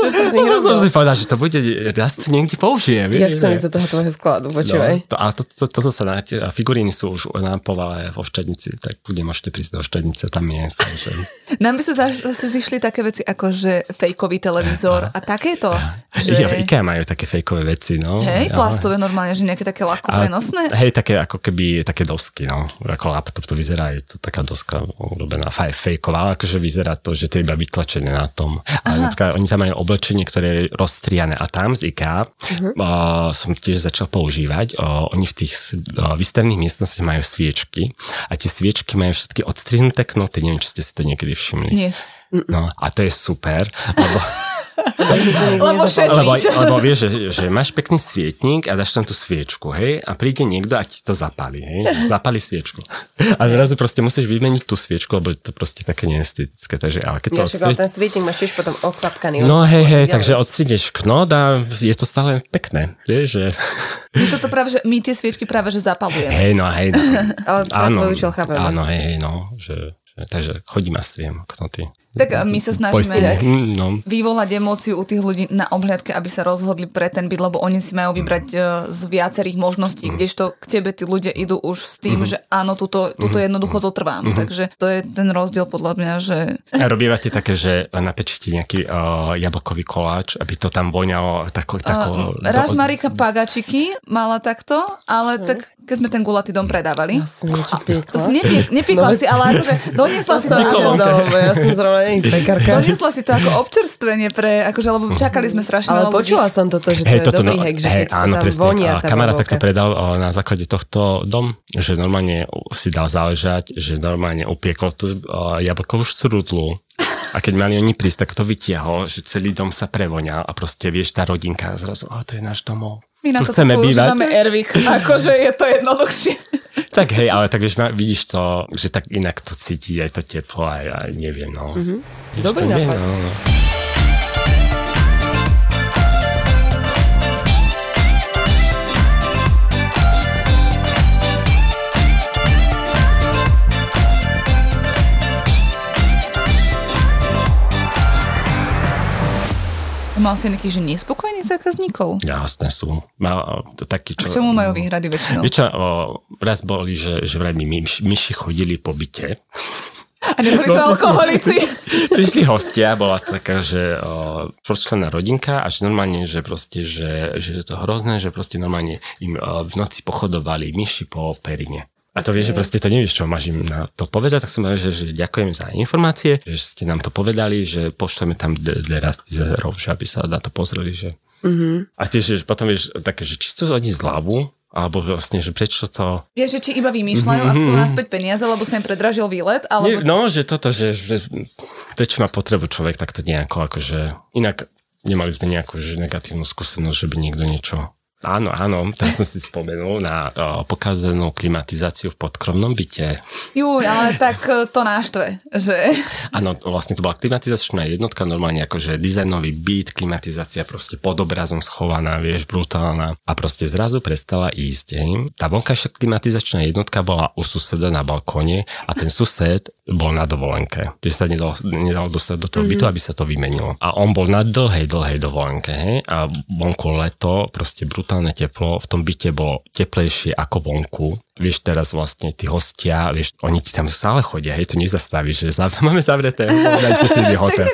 Speaker 2: Čo si z nich
Speaker 4: som si povedal, že to bude, raz to niekde použijem.
Speaker 2: Ja chcem ísť do toho tvojho skladu, počúvaj.
Speaker 4: No, to, a to, to, toto sa náte, a figuríny sú už nápovale vo Štednici, tak bude môžete prísť do Štednice, tam je. Takže,
Speaker 3: Nám by sa zase zišli také veci ako, že fejkový televízor a takéto.
Speaker 4: že...
Speaker 3: Že,
Speaker 4: Ja, v IKEA majú také fejkové veci, no.
Speaker 3: hej,
Speaker 4: Ale-
Speaker 3: plastové normálne, že nejaké také ľahko
Speaker 4: a-
Speaker 3: prenosné.
Speaker 4: Hej, také ako keby také dosky, no. Ako laptop to vyzerá, je to taká doska urobená fejková, akože vyzerá to, že to je iba vytlačené na tom. Ale napríklad oni tam majú oblečenie, ktoré je rozstriané a tam z IKEA uh-huh. uh, som tiež začal používať. Uh, oni v tých uh, výstavných miestnostiach majú sviečky a tie sviečky majú všetky odstrihnuté knoty, neviem, či ste si to niekedy všimli.
Speaker 3: Nie.
Speaker 4: No, a to je super, lebo
Speaker 3: Lebo šetríš.
Speaker 4: lebo vieš, že, že máš pekný svietnik a dáš tam tú sviečku, hej, a príde niekto a ti to zapali, hej, zapali sviečku. A zrazu proste musíš vymeniť tú sviečku, lebo je to proste také neestetické, takže, ale keď to
Speaker 2: Ja ale
Speaker 4: odstri...
Speaker 2: ten svietnik máš tiež potom oklapkaný.
Speaker 4: No hej, hej, takže odstriedeš knot a je to stále pekné, vieš, že...
Speaker 3: My toto práve, že my tie sviečky práve, že zapalujeme.
Speaker 4: Hej, no hej, no.
Speaker 2: Ale pre tvoj účel chápeme.
Speaker 4: Áno, hej, hej, no, že, že, takže chodím a striem knoty.
Speaker 3: Tak my sa snažíme
Speaker 4: Poistenie. Mm, No,
Speaker 3: vyvolať emóciu u tých ľudí na obhliadke, aby sa rozhodli pre ten byt, lebo oni si majú vybrať e, z viacerých možností, kdežto k tebe tí ľudia idú už s tým, že áno, tuto, tuto jednoducho to trvám. Takže to je ten rozdiel podľa mňa, že
Speaker 4: A robívate také, že napečíte nejaký uh, jablkový koláč, aby to tam voňalo tako, tako,
Speaker 3: raz Marika Pagačiky mala takto, ale tak keď sme ten gulatý dom predávali,
Speaker 2: Ja som niečo
Speaker 3: to
Speaker 2: piekla.
Speaker 3: si nepiek, nepiekla si, ale akože doniesla si to ako,
Speaker 2: nezdala, lebo ja som zrovna nie pekárka.
Speaker 3: doniesla si to ako občerstvenie pre, akože, lebo čakali sme strašne
Speaker 2: Ale
Speaker 3: ľudí.
Speaker 2: počula som toto, že to
Speaker 4: Hej,
Speaker 2: je
Speaker 4: toto,
Speaker 2: dobrý
Speaker 4: no,
Speaker 2: hack, že
Speaker 4: hej,
Speaker 2: keď to
Speaker 4: áno,
Speaker 2: tam
Speaker 4: presne.
Speaker 2: vonia tá
Speaker 4: kamarát takto predal o, na základe tohto dom, že normálne si dal záležať, že normálne upiekol tú o, jablkovú štrúdlu. A keď mali oni prísť, tak to vytiahol, že celý dom sa prevoňal a proste vieš, tá rodinka zrazu, a to je náš domov.
Speaker 3: My na
Speaker 4: tu
Speaker 3: to
Speaker 4: chceme bývať.
Speaker 3: Ervik, akože je to jednoduchšie.
Speaker 4: Tak hej, ale tak vieš, vidíš to, že tak inak to cíti aj to teplo, aj, aj neviem, no. Mm-hmm.
Speaker 2: Dobrý nápad.
Speaker 4: No, no.
Speaker 3: Mal si nejakých, že nespokojných zákazníkov?
Speaker 4: Jasné sú. Mal, taký,
Speaker 3: K
Speaker 4: čo...
Speaker 3: čomu majú výhrady väčšinou?
Speaker 4: Vieš čo, o, raz boli, že, že vraj mi myš, myši chodili po byte.
Speaker 3: A neboli to alkoholici?
Speaker 4: Prišli hostia, bola taká, že o, štvorčlenná rodinka a že normálne, že proste, že, že je to hrozné, že proste normálne im o, v noci pochodovali myši po perine. A to vieš, že proste to nevieš, čo máš im na to povedať, tak som povedal, že, že ďakujem za informácie, že ste nám to povedali, že pošleme tam dve rastizerov, že aby sa na to pozreli, že... Mm-hmm. A tiež, že potom vieš, také, že či chcú oni zľavu, alebo vlastne, že prečo to...
Speaker 3: Vieš, že či iba vymýšľajú a chcú naspäť peniaze, lebo sa im predražil výlet,
Speaker 4: Mhm, Nie,
Speaker 3: alebo...
Speaker 4: no, že toto, že, že prečo má potrebu človek takto nejako, akože inak nemali sme nejakú že negatívnu skúsenosť, že by niekto niečo... Áno, áno, teraz som si spomenul na o, pokazenú klimatizáciu v podkromnom byte.
Speaker 3: Juj, ale tak e, to náštve, že...
Speaker 4: Áno, vlastne to bola klimatizačná jednotka, normálne akože dizajnový byt, klimatizácia proste pod obrazom schovaná, vieš, brutálna. A proste zrazu prestala ísť. Hej. Tá vonkajšia klimatizačná jednotka bola u suseda na balkóne a ten sused bol na dovolenke. Že sa nedalo, nedalo dostať do toho bytu, aby sa to vymenilo. A on bol na dlhej, dlhej dovolenke. Hej. A vonku leto, proste brutálne brutálne teplo, v tom byte bolo teplejšie ako vonku. Vieš, teraz vlastne tí hostia, vieš, oni ti tam stále chodia, hej, to nezastavíš, že zav- máme zavreté, dajte si hotel.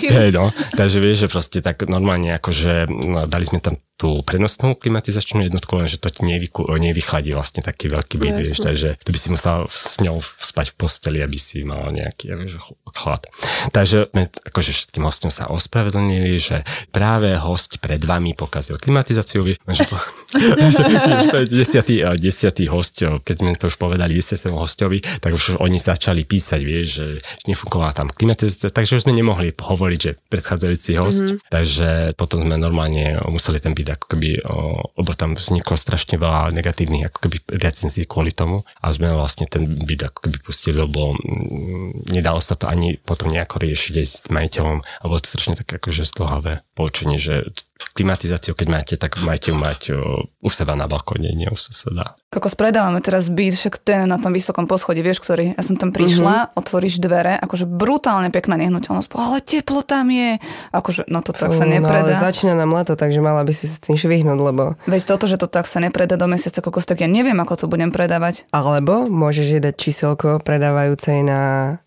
Speaker 4: Hej, no, takže vieš, že proste tak normálne akože no, dali sme tam tú prenosnú klimatizačnú jednotku, lenže to ti nevyku, nevychladí vlastne taký veľký byt,
Speaker 2: No,
Speaker 4: vieš, takže to by si musel s ňou spať v posteli, aby si mal nejaký vieš, chlad. Takže akože všetkým hostom sa ospravedlnili, že práve host pred vami pokazil klimatizáciu, vieš, že po, že, že to je desiatý, eh, desiatý host, eh, keď sme to už povedali desiatému hostovi, tak už oni začali písať, vieš, že nefungovala tam klimatizácia, takže už sme nemohli hovoriť, že predchádzajúci host, mm-hmm. takže potom sme normálne museli ten byt ako keby, lebo tam vzniklo strašne veľa negatívnych ako keby recenzií kvôli tomu. A sme vlastne ten byt ako keby pustili, lebo mm, nedalo sa to ani potom nejako riešiť s majiteľom, a bolo to strašne také akože zdlhavé poučenie, že klimatizáciu, keď máte, tak majte ju mať u seba na balkóne, nie u suseda.
Speaker 3: Kokos predávame teraz byt, však ten na tom vysokom poschodí, vieš, ktorý, ja som tam prišla,
Speaker 2: Mhm.
Speaker 3: mm-hmm. otvoríš dvere, akože brutálne pekná nehnuteľnosť, po, ale teplo tam je, akože, no to tak sa
Speaker 2: No, ale
Speaker 3: nepredá.
Speaker 2: začína nám leto, takže mala by si s tým švihnúť, lebo...
Speaker 3: Veď toto, že to tak sa nepredá do mesiaca, kokos, tak ja neviem, ako to budem predávať.
Speaker 2: Alebo môžeš jej dať číselko predávajúcej na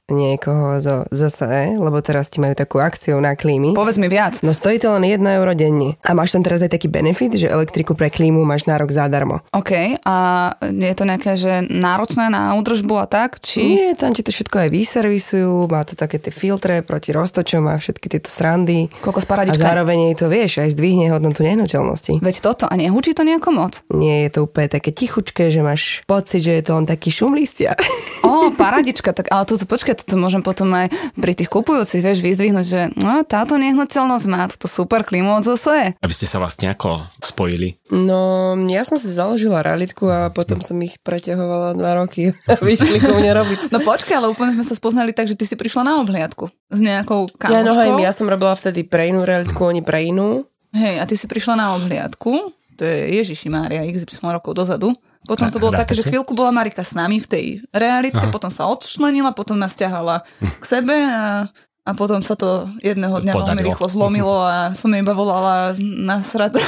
Speaker 2: niekoho zo ZSE, lebo teraz ti majú takú akciu na klímy.
Speaker 3: Povedz mi viac.
Speaker 2: No stojí to len 1 euro denne. A máš tam teraz aj taký benefit, že elektriku pre klímu máš na rok zadarmo.
Speaker 3: OK, a je to nejaké, že náročné na údržbu a tak, či...
Speaker 2: Nie, tam ti to všetko aj vyservisujú, má to také tie filtre proti roztočom a všetky tieto srandy.
Speaker 3: Kokos
Speaker 2: A zároveň jej to vieš, aj zdvihne hodnotu nehnuteľnosti.
Speaker 3: Veď toto, a nehučí to nejako moc?
Speaker 2: Nie je to úplne také tichučké, že máš pocit, že je to len taký šum listia.
Speaker 3: Ó, paradička, tak ale toto počkaj, toto môžem potom aj pri tých kupujúcich, vieš, vyzdvihnúť, že no, táto nehnuteľnosť má túto super klímu od zase.
Speaker 4: Aby ste sa vlastne ako spojili.
Speaker 2: No, ja som si založila realitku a potom som ich preťahovala dva roky a vyšli ku mne robiť.
Speaker 3: No počkaj, ale úplne sme sa spoznali tak, že ty si prišla na obhliadku s nejakou
Speaker 2: Ja, no hej,
Speaker 3: kamoškou.
Speaker 2: ja som robila vtedy pre inú realitku, oni pre inú.
Speaker 3: Hej, a ty si prišla na obhliadku, to je Ježiši Mária, XY rokov dozadu. Potom to bolo také, že chvíľku bola Marika s nami v tej realitke, potom sa odčlenila, potom nás ťahala k sebe a, a potom sa to jedného dňa veľmi rýchlo zlomilo a som jej iba volala nasrata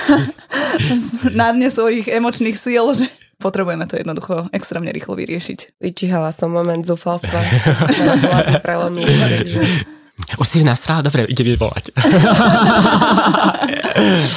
Speaker 3: na dne svojich emočných síl, že potrebujeme to jednoducho extrémne rýchlo vyriešiť.
Speaker 2: Vyčihala som moment zúfalstva. Prelomili, takže...
Speaker 4: Už si nasrala, dobre, ide volať.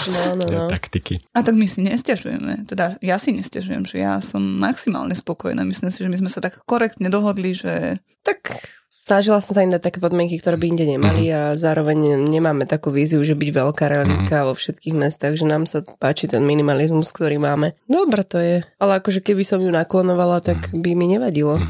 Speaker 2: No, no, no.
Speaker 4: Taktiky.
Speaker 3: A tak my si nestiažujeme. Teda ja si nestiažujem, že ja som maximálne spokojná. Myslím si, že my sme sa tak korektne dohodli, že
Speaker 2: Tak snažila som sa im dať také podmienky, ktoré by inde nemali
Speaker 4: Mhm.
Speaker 2: a zároveň nemáme takú víziu, že byť veľká realitka vo všetkých mestách, že nám sa páči ten minimalizmus, ktorý máme. Dobre to je, ale akože keby som ju naklonovala, tak
Speaker 4: Mhm.
Speaker 2: by mi nevadilo.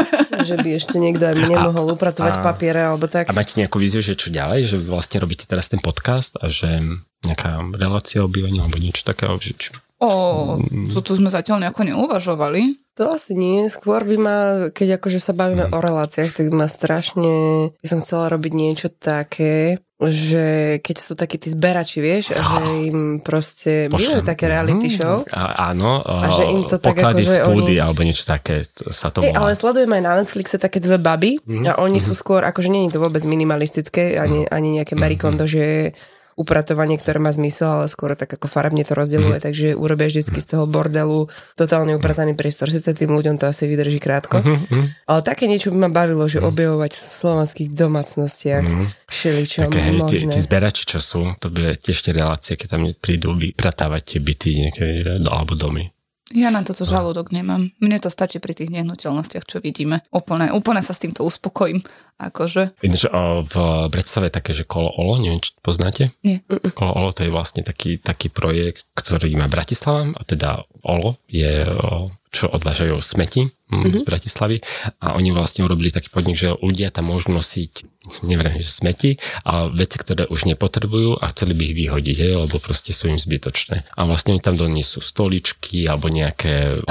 Speaker 2: že by ešte niekto aj mne mohol upratovať
Speaker 4: a-
Speaker 2: papiere alebo tak.
Speaker 4: A máte nejakú víziu, že čo ďalej? Že vlastne robíte teraz ten podcast a že nejaká relácia o bývaní alebo niečo takého? Že, či...
Speaker 3: o, tu sme zatiaľ nejako neuvažovali.
Speaker 2: To asi nie, skôr by ma, keď akože sa bavíme
Speaker 4: Mhm.
Speaker 2: o reláciách, tak by ma strašne, by som chcela robiť niečo také, že keď sú takí tí zberači, vieš, a že im proste, bývajú také reality
Speaker 4: Mhm.
Speaker 2: show.
Speaker 4: A, áno,
Speaker 2: A že im to tak
Speaker 4: poklady
Speaker 2: akože
Speaker 4: z púdy
Speaker 2: oni-
Speaker 4: alebo niečo také sa to volá.
Speaker 2: ale sledujem aj na Netflixe také dve baby
Speaker 4: Mhm.
Speaker 2: a oni sú skôr, akože nie je to vôbec minimalistické, ani, ani nejaké
Speaker 4: Mhm.
Speaker 2: barikondo, že upratovanie, ktoré má zmysel, ale skôr tak ako farebne to rozdeľuje,
Speaker 4: Mhm.
Speaker 2: takže urobia vždycky z toho bordelu totálne uprataný priestor. Sice tým ľuďom to asi vydrží krátko,
Speaker 4: Mhm,
Speaker 2: ale také niečo by ma bavilo, že objavovať v slovanských domácnostiach všeličo
Speaker 4: Také, hej, tí,
Speaker 2: možné.
Speaker 4: tí zberači, čo sú, to bude tiež tie relácie, keď tam prídu vypratávať tie byty nejaké, alebo domy.
Speaker 3: Ja na toto žalúdok nemám. Mne to stačí pri tých nehnuteľnostiach, čo vidíme. Úplne, úplne sa s týmto uspokojím. Akože,
Speaker 4: Ináč v je také, že Kolo Olo, neviem, či poznáte?
Speaker 3: nie.
Speaker 4: Kolo Olo to je vlastne taký, taký projekt, ktorý má Bratislava, a teda Olo je, o, čo odvážajú smeti mm-hmm. z Bratislavy a oni vlastne urobili taký podnik, že ľudia tam môžu nosiť neviem, že smeti, ale veci, ktoré už nepotrebujú a chceli by ich vyhodiť, hej, lebo proste sú im zbytočné. A vlastne oni tam doniesú stoličky alebo nejaké...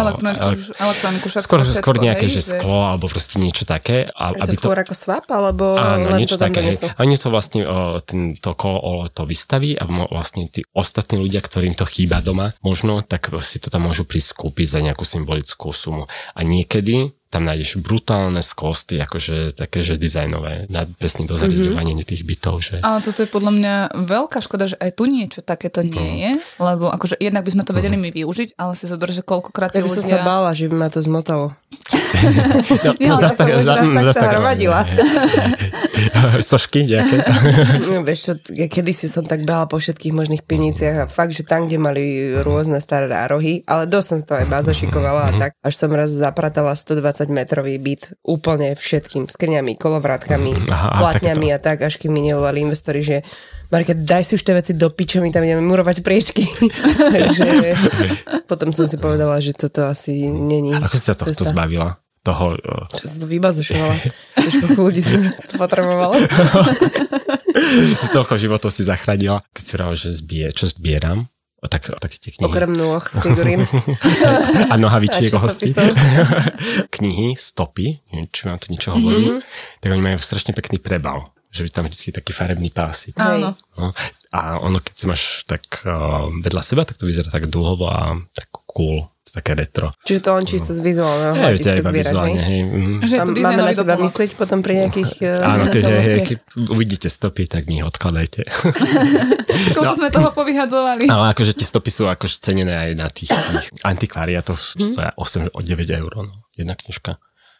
Speaker 3: elektroniku, všetko,
Speaker 4: skôr,
Speaker 3: všetko,
Speaker 4: skôr nejaké,
Speaker 3: hej,
Speaker 4: že sklo alebo proste niečo také. A,
Speaker 2: Je
Speaker 4: aby
Speaker 2: to skôr ako swap, alebo
Speaker 4: Áno,
Speaker 2: len
Speaker 4: niečo
Speaker 2: to
Speaker 4: také.
Speaker 2: donesú?
Speaker 4: A oni to vlastne, o, ten, to kolo o, to vystaví a vlastne tí ostatní ľudia, ktorým to chýba doma, možno, tak si to tam môžu prísť kúpiť za nejakú symbolickú sumu. A niekedy tam nájdeš brutálne skosty, akože také, že dizajnové, na presne to zariadovanie mm-hmm. tých bytov. Že...
Speaker 3: Ale toto je podľa mňa veľká škoda, že aj tu niečo takéto nie
Speaker 4: No.
Speaker 3: je, lebo akože jednak by sme to vedeli my využiť, ale si zober, že koľkokrát
Speaker 2: Ja by som sa bála, že by ma to zmotalo.
Speaker 4: No,
Speaker 3: Ja,
Speaker 4: zas
Speaker 2: tak
Speaker 4: mm,
Speaker 2: takto
Speaker 4: zas tak-
Speaker 2: hromadila.
Speaker 4: Sošky nejaké?
Speaker 2: No, vieš čo, ja kedysi som tak behala po všetkých možných pivniciach a fakt, že tam, kde mali rôzne staré nárohy, ale dosť som to aj bazošikovala a tak, až som raz zapratala 120 metrový byt úplne všetkým, skriňami, kolovrátkami,
Speaker 4: Aha, aha,
Speaker 2: platňami a tak, až kým mi nevolali investori, že Marika, daj si už tie veci do piče, my tam ideme murovať priečky. Takže potom som si povedala, že toto asi není
Speaker 4: Ako si sa tohto
Speaker 2: cesta.
Speaker 4: zbavila? Toho, o,
Speaker 2: Čo som to vybazošovala. Vieš, koľko ľudí to potrebovalo.
Speaker 4: toľko životov si zachránila. Keď si hovorila, že zbie, čo zbieram, tak, také tie knihy.
Speaker 2: Okrem nôh z figurín.
Speaker 4: a nohavičiek
Speaker 2: časopisov.
Speaker 4: knihy, stopy, neviem, či vám to niečo hovorí,
Speaker 2: Mhm.
Speaker 4: tak oni majú strašne pekný prebal. Že je tam vždy taký farebný pásik.
Speaker 3: Áno.
Speaker 4: No, a ono, keď si máš tak uh, vedľa seba, tak to vyzerá tak dúhovo a tak cool, to také retro.
Speaker 2: Čiže to on čisto z vizuálneho
Speaker 4: Hej,
Speaker 2: hľadiska
Speaker 4: iba
Speaker 2: zbieraš,
Speaker 4: vizuálne,
Speaker 2: hej?
Speaker 4: mm.
Speaker 3: Že to
Speaker 2: máme na seba myslieť potom pri nejakých uh,
Speaker 4: Áno, keď, hej, uvidíte stopy, tak mi ich odkladajte.
Speaker 3: Koľko
Speaker 4: No.
Speaker 3: sme toho povyhadzovali.
Speaker 4: Ale akože tie stopy sú akože cenené aj na tých, tých antikvariátoch,
Speaker 2: Mhm.
Speaker 4: stoja 8 od 9 eur, no, jedna knižka.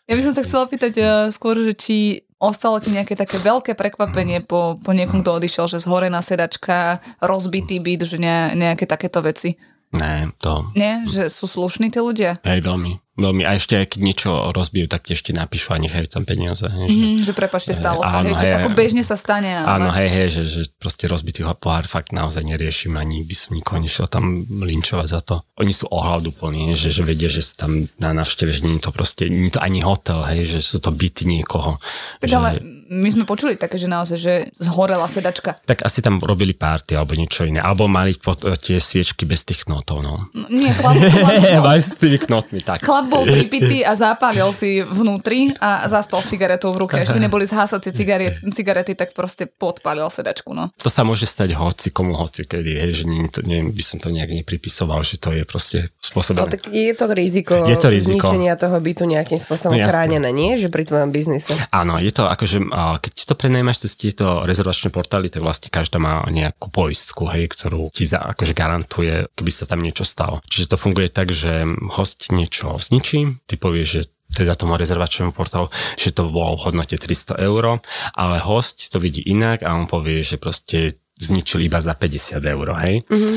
Speaker 3: Ja by som sa chcela pýtať uh, skôr, že či ostalo ti nejaké také veľké prekvapenie po, po niekom, kto odišiel, že zhorená sedačka, rozbitý byt, že ne, nejaké takéto veci.
Speaker 4: Ne, to,
Speaker 3: Nie? Že sú slušní tí ľudia?
Speaker 4: hej, veľmi, veľmi. A ešte keď niečo rozbijú, tak ešte napíšu a nechajú tam peniaze. Hej, že,
Speaker 3: Mm, že prepačte, stalo sa.
Speaker 4: Áno,
Speaker 3: Hej, že
Speaker 4: hej,
Speaker 3: ako
Speaker 4: hej.
Speaker 3: bežne sa stane. Ale...
Speaker 4: Áno, hej, hej, že, že proste rozbitý pohár fakt naozaj neriešim, ani by som nikoho nešiel tam linčovať za to. Oni sú ohľaduplní, že, že vedia, že sú tam na návšteve, že nie je to proste, nie je to ani hotel, hej, že sú to byty niekoho.
Speaker 3: Tak
Speaker 4: že,
Speaker 3: ale my sme počuli také, že naozaj, že zhorela sedačka.
Speaker 4: tak asi tam robili párty alebo niečo iné. Alebo mali po, tie sviečky bez tých knotov, no.
Speaker 3: No, Nie, chlap, chlap,
Speaker 4: Mali s tými knotmi, tak.
Speaker 3: chlap bol pripitý a zapálil si vnútri a zaspal s cigaretou v ruke. Ešte neboli zhásacie cigarety, cigarety, tak proste podpálil sedačku. No.
Speaker 4: To sa môže stať hoci komu, hoci kedy, hej, že nie, to, nie, by som to nejak nepripisoval, že to je proste
Speaker 2: Ale
Speaker 4: spôsobené.
Speaker 2: tak je to riziko,
Speaker 4: Je to riziko.
Speaker 2: zničenia toho bytu nejakým spôsobom
Speaker 4: No
Speaker 2: chránené, nie? Že pri tvojom biznise.
Speaker 4: Áno, je to akože, keď to prenajímaš cez tieto rezervačné portály, tak vlastne každá má nejakú poistku, hej, ktorú ti za, akože garantuje, keby sa tam niečo stalo. Čiže to funguje tak, že host niečo zničí, ty povieš, že teda tomu rezervačnému portálu, že to bolo v hodnote 300 eur, ale host to vidí inak a on povie, že proste zničil iba za 50 eur, hej? Mm-hmm.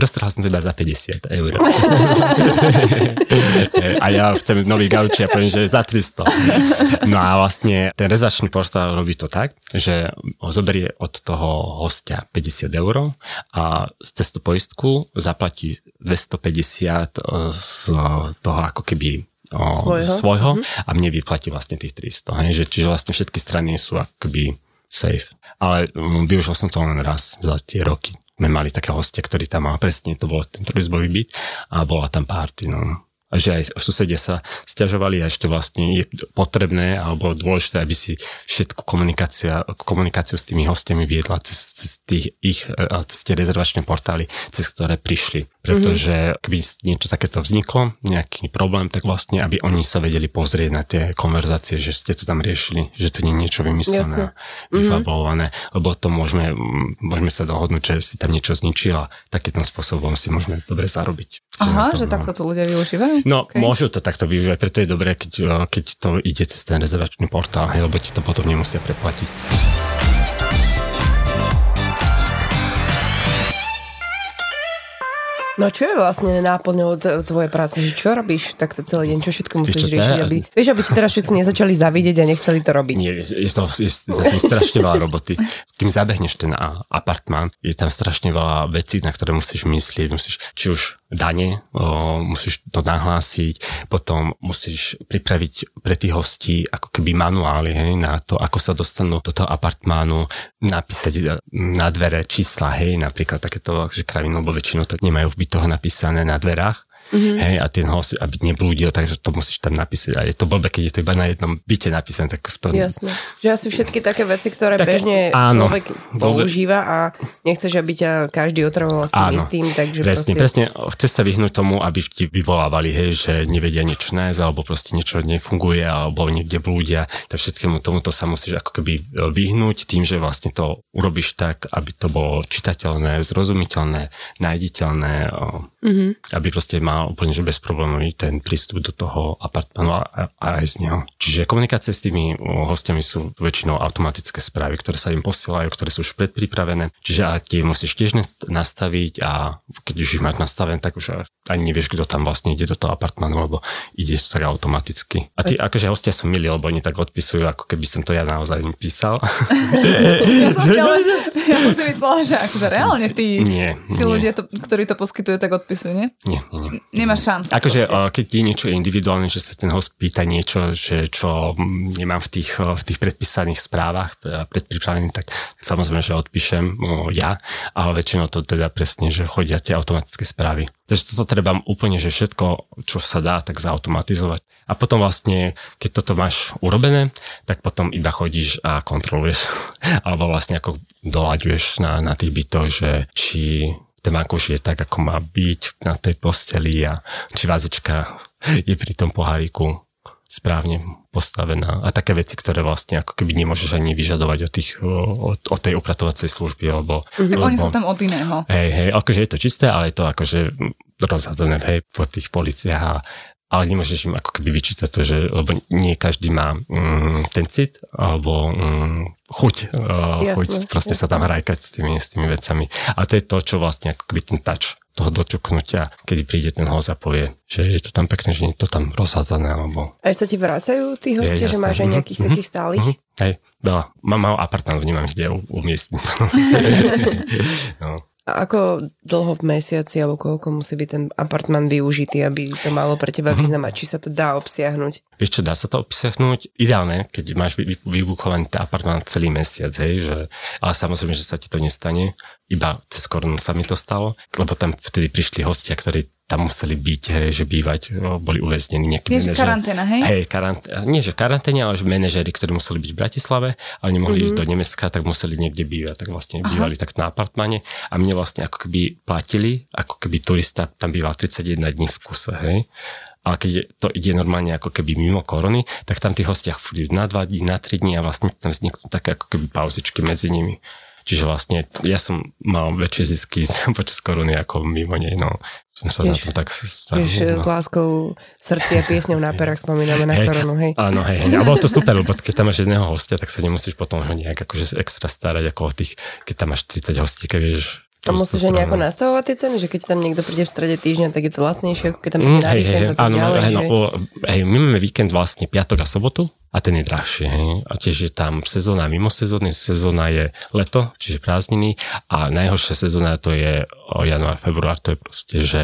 Speaker 4: Roztrhal som to iba za 50 eur. a ja chcem nový gauči a poviem, že za 300. No a vlastne ten rezervačný portál robí to tak, že ho zoberie od toho hostia 50 eur a cez tú poistku zaplatí 250 z toho ako keby o,
Speaker 2: Svojho.
Speaker 4: svojho a mne vyplatí vlastne tých 300. Hej? Že, čiže vlastne všetky strany sú akoby safe. Ale um, využil som to len raz za tie roky. My mali také hostia, ktorí tam mal presne, to bol ten trojizbový byt a bola tam party. No. A že aj susedia sa stiažovali a ešte vlastne je potrebné alebo dôležité, aby si všetku komunikáciu, komunikáciu s tými hostiami viedla cez, cez, tých, ich, eh, cez tie rezervačné portály, cez ktoré prišli. Pretože keby niečo takéto vzniklo, nejaký problém, tak vlastne, aby oni sa vedeli pozrieť na tie konverzácie, že ste to tam riešili, že to nie je niečo vymyslené, vyfabulované, lebo to môžeme, môžeme sa dohodnúť, že si tam niečo zničila. Takýmto spôsobom si môžeme dobre zarobiť.
Speaker 3: Aha, že
Speaker 4: no.
Speaker 3: takto to ľudia využívajú?
Speaker 4: No,
Speaker 3: OK.
Speaker 4: okay. môžu to takto využívať, preto je dobré, keď, eh, keď to ide cez ten rezervačný portál, hej, lebo ti to potom nemusia preplatiť.
Speaker 2: No čo je vlastne náplňou tvojej práce? Že čo robíš takto celý deň? Čo všetko musíš
Speaker 4: čo
Speaker 2: riešiť? Aby, vieš, aby ti teraz všetci nezačali zavidieť a nechceli to robiť.
Speaker 4: Nie, je, to, je za tým strašne veľa roboty. Kým zabehneš ten apartmán, je tam strašne veľa vecí, na ktoré musíš myslieť. Musíš, či už dane, o, musíš to nahlásiť, potom musíš pripraviť pre tých hostí ako keby manuály hej, na to, ako sa dostanú do toho apartmánu, napísať na dvere čísla, hej, napríklad takéto, že kraviny, lebo väčšinou tak nemajú v bytoch napísané na dverách. Mm-hmm. Hej, a ten host, aby neblúdil, takže to musíš tam napísať. A je to blbé, keď je to iba na jednom byte napísané, tak v tom...
Speaker 2: Jasné. Že asi všetky také veci, ktoré
Speaker 4: Také-
Speaker 2: bežne
Speaker 4: áno.
Speaker 2: človek používa a nechceš, aby ťa každý otravoval s tým
Speaker 4: Áno,
Speaker 2: istým, takže
Speaker 4: presne,
Speaker 2: proste...
Speaker 4: presne. Chce sa vyhnúť tomu, aby ti vyvolávali, hej, že nevedia nič nájsť, alebo proste niečo nefunguje, alebo niekde blúdia. Tak všetkému tomuto sa musíš ako keby vyhnúť tým, že vlastne to urobíš tak, aby to bolo čitateľné, zrozumiteľné, nájditeľné, o,
Speaker 2: Mhm.
Speaker 4: aby proste mal úplne že bezproblémový ten prístup do toho apartmanu a, a, aj z neho. Čiže komunikácie s tými hostiami sú väčšinou automatické správy, ktoré sa im posielajú, ktoré sú už predpripravené. Čiže a tie musíš tiež nas- nastaviť a keď už ich máš nastavené, tak už ani nevieš, kto tam vlastne ide do toho apartmanu, lebo ide to tak automaticky. A tí akože hostia sú milí, lebo oni tak odpisujú, ako keby som to ja naozaj im písal.
Speaker 3: Ja som, ja som si myslela, že akože reálne tí,
Speaker 4: Nie,
Speaker 3: tí
Speaker 4: nie.
Speaker 3: ľudia, to, ktorí to poskytujú, tak odpisujú, nie?
Speaker 4: Nie, nie, nie.
Speaker 3: Nemáš šancu.
Speaker 4: Akože, uh, keď je niečo individuálne, že sa ten host pýta niečo, že čo nemám v tých, uh, v tých predpísaných správach uh, predpripravených, tak samozrejme, že odpíšem ja, ale väčšinou to teda presne, že chodia tie automatické správy. Takže toto treba úplne, že všetko, čo sa dá, tak zautomatizovať. A potom vlastne, keď toto máš urobené, tak potom iba chodíš a kontroluješ. Alebo vlastne ako doľaďuješ na, na tých bytoch, že či ten vankúš je tak, ako má byť na tej posteli a či vázička je pri tom poháriku správne postavená a také veci, ktoré vlastne ako keby nemôžeš ani vyžadovať od, tých, od, od tej upratovacej služby, lebo...
Speaker 3: tak
Speaker 4: lebo
Speaker 3: oni sú tam od iného.
Speaker 4: Hej, hej, akože je to čisté, ale je to akože rozhádzané, hej, po tých policiách a ale nemôžeš im ako keby vyčítať to, že, lebo nie každý má mm, ten cit, alebo mm, chuť, uh, chuť proste sa tam hrajkať s tými, s tými vecami. A to je to, čo vlastne ako keby ten touch toho doťuknutia, kedy príde ten host a povie, že je to tam pekné, že nie je to tam rozhádzané, alebo...
Speaker 2: Aj sa ti vracajú tí hostia, že máš aj
Speaker 4: Mhm,
Speaker 2: nejakých takých stálych?
Speaker 4: Mhm, hej, veľa. Mám malý apartmán, nemám kde umiestniť. no.
Speaker 2: A ako dlho v mesiaci, alebo koľko musí byť ten apartman využitý, aby to malo pre
Speaker 4: Mhm.
Speaker 2: teba význam a či sa to dá obsiahnuť?
Speaker 4: Vieš čo, dá sa to obsiahnuť? Ideálne, keď máš vy- vy- vybukovaný ten apartmán celý mesiac, hej, že, ale samozrejme, že sa ti to nestane. Iba cez korunu sa mi to stalo, lebo tam vtedy prišli hostia, ktorí tam museli byť, hej, že bývať, o, boli uväznení nejaký
Speaker 3: Je, že
Speaker 4: manažer.
Speaker 3: karanténa, hej?
Speaker 4: Hej, karant- nie že karanténe, ale že manažery, ktorí museli byť v Bratislave, ale nemohli
Speaker 3: Mhm.
Speaker 4: mm-hmm. ísť do Nemecka, tak museli niekde bývať, tak vlastne Aha. bývali tak na apartmane a mne vlastne ako keby platili, ako keby turista tam býval 31 dní v kuse, hej. Ale keď to ide normálne ako keby mimo korony, tak tam tí hostia chodí na 2 dní, na 3 dní a vlastne tam vzniknú také ako keby pauzičky medzi nimi. Čiže vlastne ja som mal väčšie zisky počas korony ako mimo nej, no. Som sa na
Speaker 2: Tiež-
Speaker 4: tom tak... sa-
Speaker 2: Vieš,
Speaker 4: no.
Speaker 2: s láskou v srdci a piesňou na perách spomíname na koronu, hej?
Speaker 4: Áno, hej, hej. A bolo to super, lebo keď tam máš jedného hostia, tak sa nemusíš potom ho nejak akože extra starať ako o tých, keď tam máš 30 hostí, keď vieš.
Speaker 2: A musíš aj nejako
Speaker 4: na
Speaker 2: nastavovať tie ceny, že keď tam niekto príde v strede týždňa, tak je to lacnejšie, ako keď tam príde
Speaker 4: Mm,
Speaker 2: na
Speaker 4: hej,
Speaker 2: víkend
Speaker 4: hej, áno,
Speaker 2: ďalej.
Speaker 4: hej, no,
Speaker 2: že...
Speaker 4: o, hej, my máme víkend vlastne piatok a sobotu a ten je drahšie. Hej. A tiež je tam sezóna mimo sezóny, sezóna je leto, čiže prázdniny a najhoršia sezóna to je o január, február, to je proste, že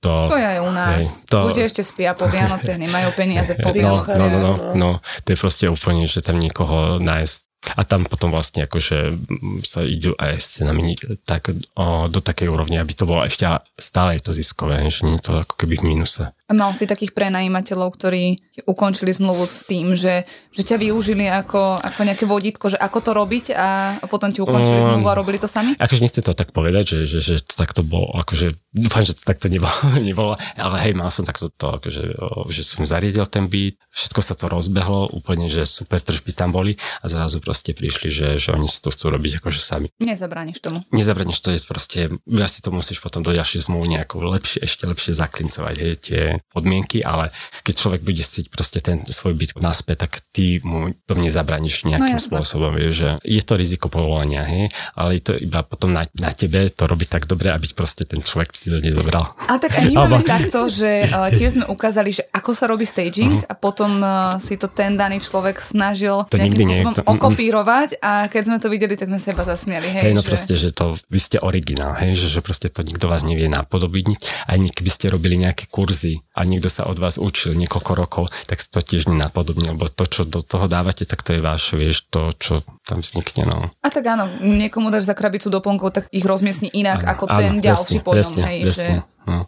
Speaker 4: to...
Speaker 3: To je aj u nás.
Speaker 4: Hej, to-
Speaker 3: Ľudia ešte spia po Vianociach, nemajú peniaze po
Speaker 4: No,
Speaker 3: Vianociach.
Speaker 4: no, no, no, no, to je proste úplne, že tam niekoho nájsť. A tam potom vlastne akože mm, sa idú aj s cenami tak, o, do takej úrovne, aby to bolo ešte stále je to ziskové, že nie je to ako keby v mínuse.
Speaker 3: A mal si takých prenajímateľov, ktorí ukončili zmluvu s tým, že, že ťa využili ako, ako nejaké vodítko, že ako to robiť a potom ti ukončili
Speaker 4: Um,
Speaker 3: zmluvu a robili to sami?
Speaker 4: Akože nechcem to tak povedať, že, že, že to takto bolo, akože dúfam, že to takto nebolo, nebolo ale hej, mal som takto to, akože, že som zariadil ten byt, všetko sa to rozbehlo, úplne, že super tržby tam boli a zrazu proste prišli, že, že oni si to chcú robiť akože sami.
Speaker 3: Nezabrániš tomu.
Speaker 4: Nezabraniš to je proste, ja si to musíš potom do ďalšej zmluvy nejako lepšie, ešte lepšie zaklincovať, hej, tie podmienky, ale keď človek bude chcieť proste ten svoj byt naspäť, tak ty mu to nezabraníš nejakým
Speaker 3: No
Speaker 4: spôsobom, vieš, že je to riziko povolania, hej, ale je to iba potom na, na tebe to robiť tak dobre, aby proste ten človek si to nezobral.
Speaker 3: A tak aj my máme takto, že uh, tiež sme ukázali, že ako sa robí staging a potom uh, si to ten daný človek snažil
Speaker 4: To
Speaker 3: nejakým spôsobom
Speaker 4: to- mm, mm.
Speaker 3: okopírovať a keď sme to videli, tak sme sa iba zasmiali. Hej,
Speaker 4: Hej, no
Speaker 3: že...
Speaker 4: proste, že to, vy ste originál, hej, že, že proste to nikto vás nevie napodobiť. Ani keby ste robili nejaké kurzy a niekto sa od vás učil niekoľko rokov, tak to tiež nenapodobní, lebo to, čo do toho dávate, tak to je vaše, vieš, to, čo tam vznikne, no.
Speaker 3: A tak áno, niekomu dáš za krabicu doplnkov, tak ich rozmiestni inak
Speaker 4: Áno,
Speaker 3: ako
Speaker 4: áno,
Speaker 3: ten ďalší
Speaker 4: presne,
Speaker 3: po ňom.
Speaker 4: presne,
Speaker 3: hej,
Speaker 4: presne.
Speaker 3: že
Speaker 4: no.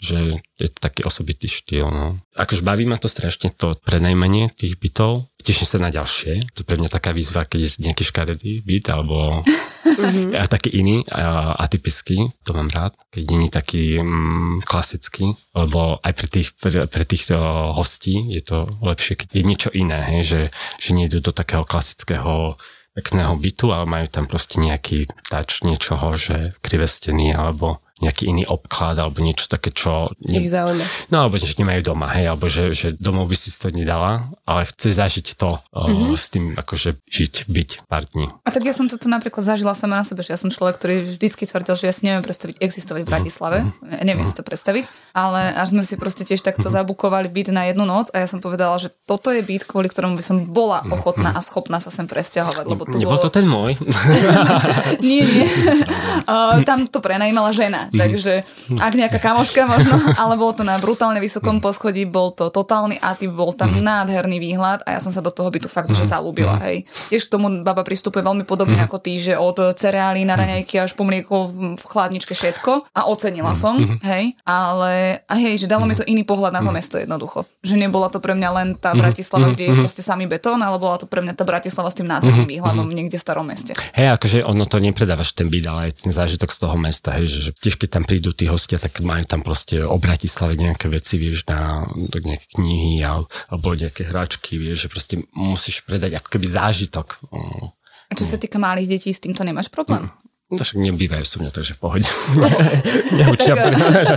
Speaker 4: Že je to taký osobitý štýl, no. Akože baví ma to strašne to prenajmenie tých bytov. Teším sa na ďalšie. To je pre mňa taká výzva, keď je nejaký škaredý byt, alebo a taký iný, a, atypický, to mám rád. Keď taký mm, klasický, lebo aj pre tých, pre, pre tých uh, hostí je to lepšie, keď je niečo iné, hej, že, že nie idú do takého klasického pekného bytu, ale majú tam proste nejaký tač niečoho, že krivé steny alebo nejaký iný obklad alebo niečo také, čo...
Speaker 2: Ich zaujíma.
Speaker 4: No alebo že nemajú doma, hej, alebo že, že domov by si to nedala, ale chce zažiť to mm-hmm. s tým akože žiť, byť pár dní.
Speaker 3: A tak ja som toto napríklad zažila sama na sebe, že ja som človek, ktorý vždycky tvrdil, že ja si neviem predstaviť existovať v mhm. Bratislave, mm-hmm. neviem mm-hmm. si to predstaviť, ale až sme si proste tiež takto mm-hmm. zabukovali byt na jednu noc a ja som povedala, že toto je byt, kvôli ktorom by som bola mhm. ochotná a schopná sa sem presťahovať, lebo to
Speaker 4: Nebol
Speaker 3: bolo...
Speaker 4: to ten môj?
Speaker 3: nie, nie. uh, tam to prenajímala žena Mhm. Takže ak nejaká kamoška možno, ale bolo to na brutálne vysokom
Speaker 4: Mhm.
Speaker 3: poschodí, bol to totálny atyp, bol tam
Speaker 4: Mhm.
Speaker 3: nádherný výhľad a ja som sa do toho bytu fakt, že zalúbila, hej. Tiež k tomu baba pristupuje veľmi podobne ako ty, že od cereálí na raňajky až po mlieko v- v chladničke všetko a ocenila som, hej. Ale a hej, že dalo mi to iný pohľad na to mesto jednoducho. Že nebola to pre mňa len tá Bratislava, kde je proste samý betón, ale bola to pre mňa tá Bratislava s tým nádherným výhľadom niekde v starom meste.
Speaker 4: Hej, akože ono to nepredávaš ten byt, ale aj ten zážitok z toho mesta, hej, že, že tiež keď tam prídu tí hostia, tak majú tam proste o Bratislave nejaké veci, vieš, na do nejaké knihy al- alebo nejaké hračky, vieš, že proste musíš predať ako keby zážitok. Mm.
Speaker 3: A čo sa týka malých detí, s týmto nemáš problém?
Speaker 4: No však nebývajú so mňa, takže v pohode. Neučia.
Speaker 3: Tak,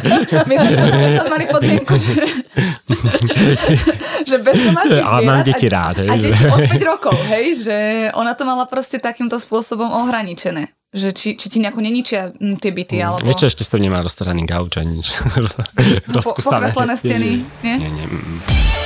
Speaker 3: My sme tam mali podmienku, že, že bez domácich
Speaker 4: Ale mám
Speaker 3: zvierat
Speaker 4: deti
Speaker 3: a,
Speaker 4: rád, hej.
Speaker 3: a deti od 5 rokov, hej, že ona to mala proste takýmto spôsobom ohraničené. Že či, či ti nejako neničia mm, tie byty, alebo
Speaker 4: Vieš čo, ešte som nemal rozstaraný gauč ani nič.
Speaker 3: po,
Speaker 4: Rozkusané.
Speaker 3: pokreslené steny, nie?
Speaker 4: Nie, nie. mm.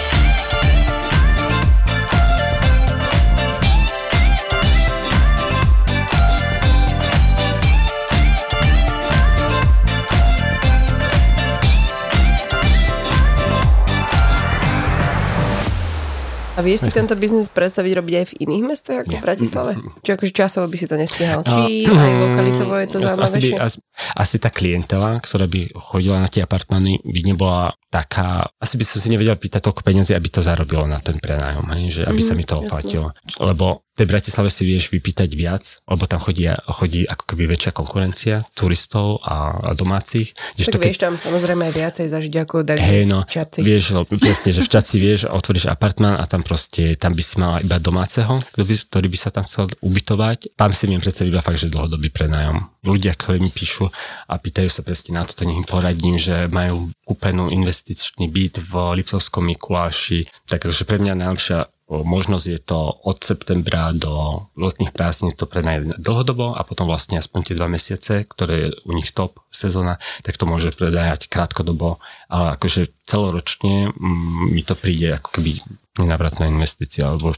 Speaker 2: A vieš si tento biznis predstaviť robiť aj v iných mestách ako v Bratislave? Či akože časovo by si to nestihal? Či aj lokalitovo je to
Speaker 4: Asi, by, asi, asi tá klientela, ktorá by chodila na tie apartmány, by nebola taká... Asi by som si nevedel pýtať toľko peniazy, aby to zarobilo na ten prenájom, hej? že aby sa mi to
Speaker 2: Mhm,
Speaker 4: oplatilo. Lebo tej Bratislave si vieš vypýtať viac, lebo tam chodí, chodí ako keby väčšia konkurencia turistov a, a domácich.
Speaker 2: Tak
Speaker 4: Kdežto
Speaker 2: vieš tam samozrejme aj viacej zažiť ako dať
Speaker 4: Hej, no,
Speaker 2: čaci.
Speaker 4: vieš, lebo presne, že v Čaci vieš, otvoríš apartmán a tam proste, tam by si mala iba domáceho, by, ktorý by sa tam chcel ubytovať. Tam si viem predstaviť iba fakt, že dlhodobý prenájom. Ľudia, ktorí mi píšu a pýtajú sa presne na to, to nech im poradím, že majú kúpenú investičný byt v Liptovskom Mikuláši, takže pre mňa najlepšia možnosť je to od septembra do letných prázdnin to prenajať dlhodobo a potom vlastne aspoň tie dva mesiace, ktoré je u nich top sezóna, tak to môže predajať krátkodobo, ale akože celoročne mm, mi to príde ako keby nenavratná investícia, alebo,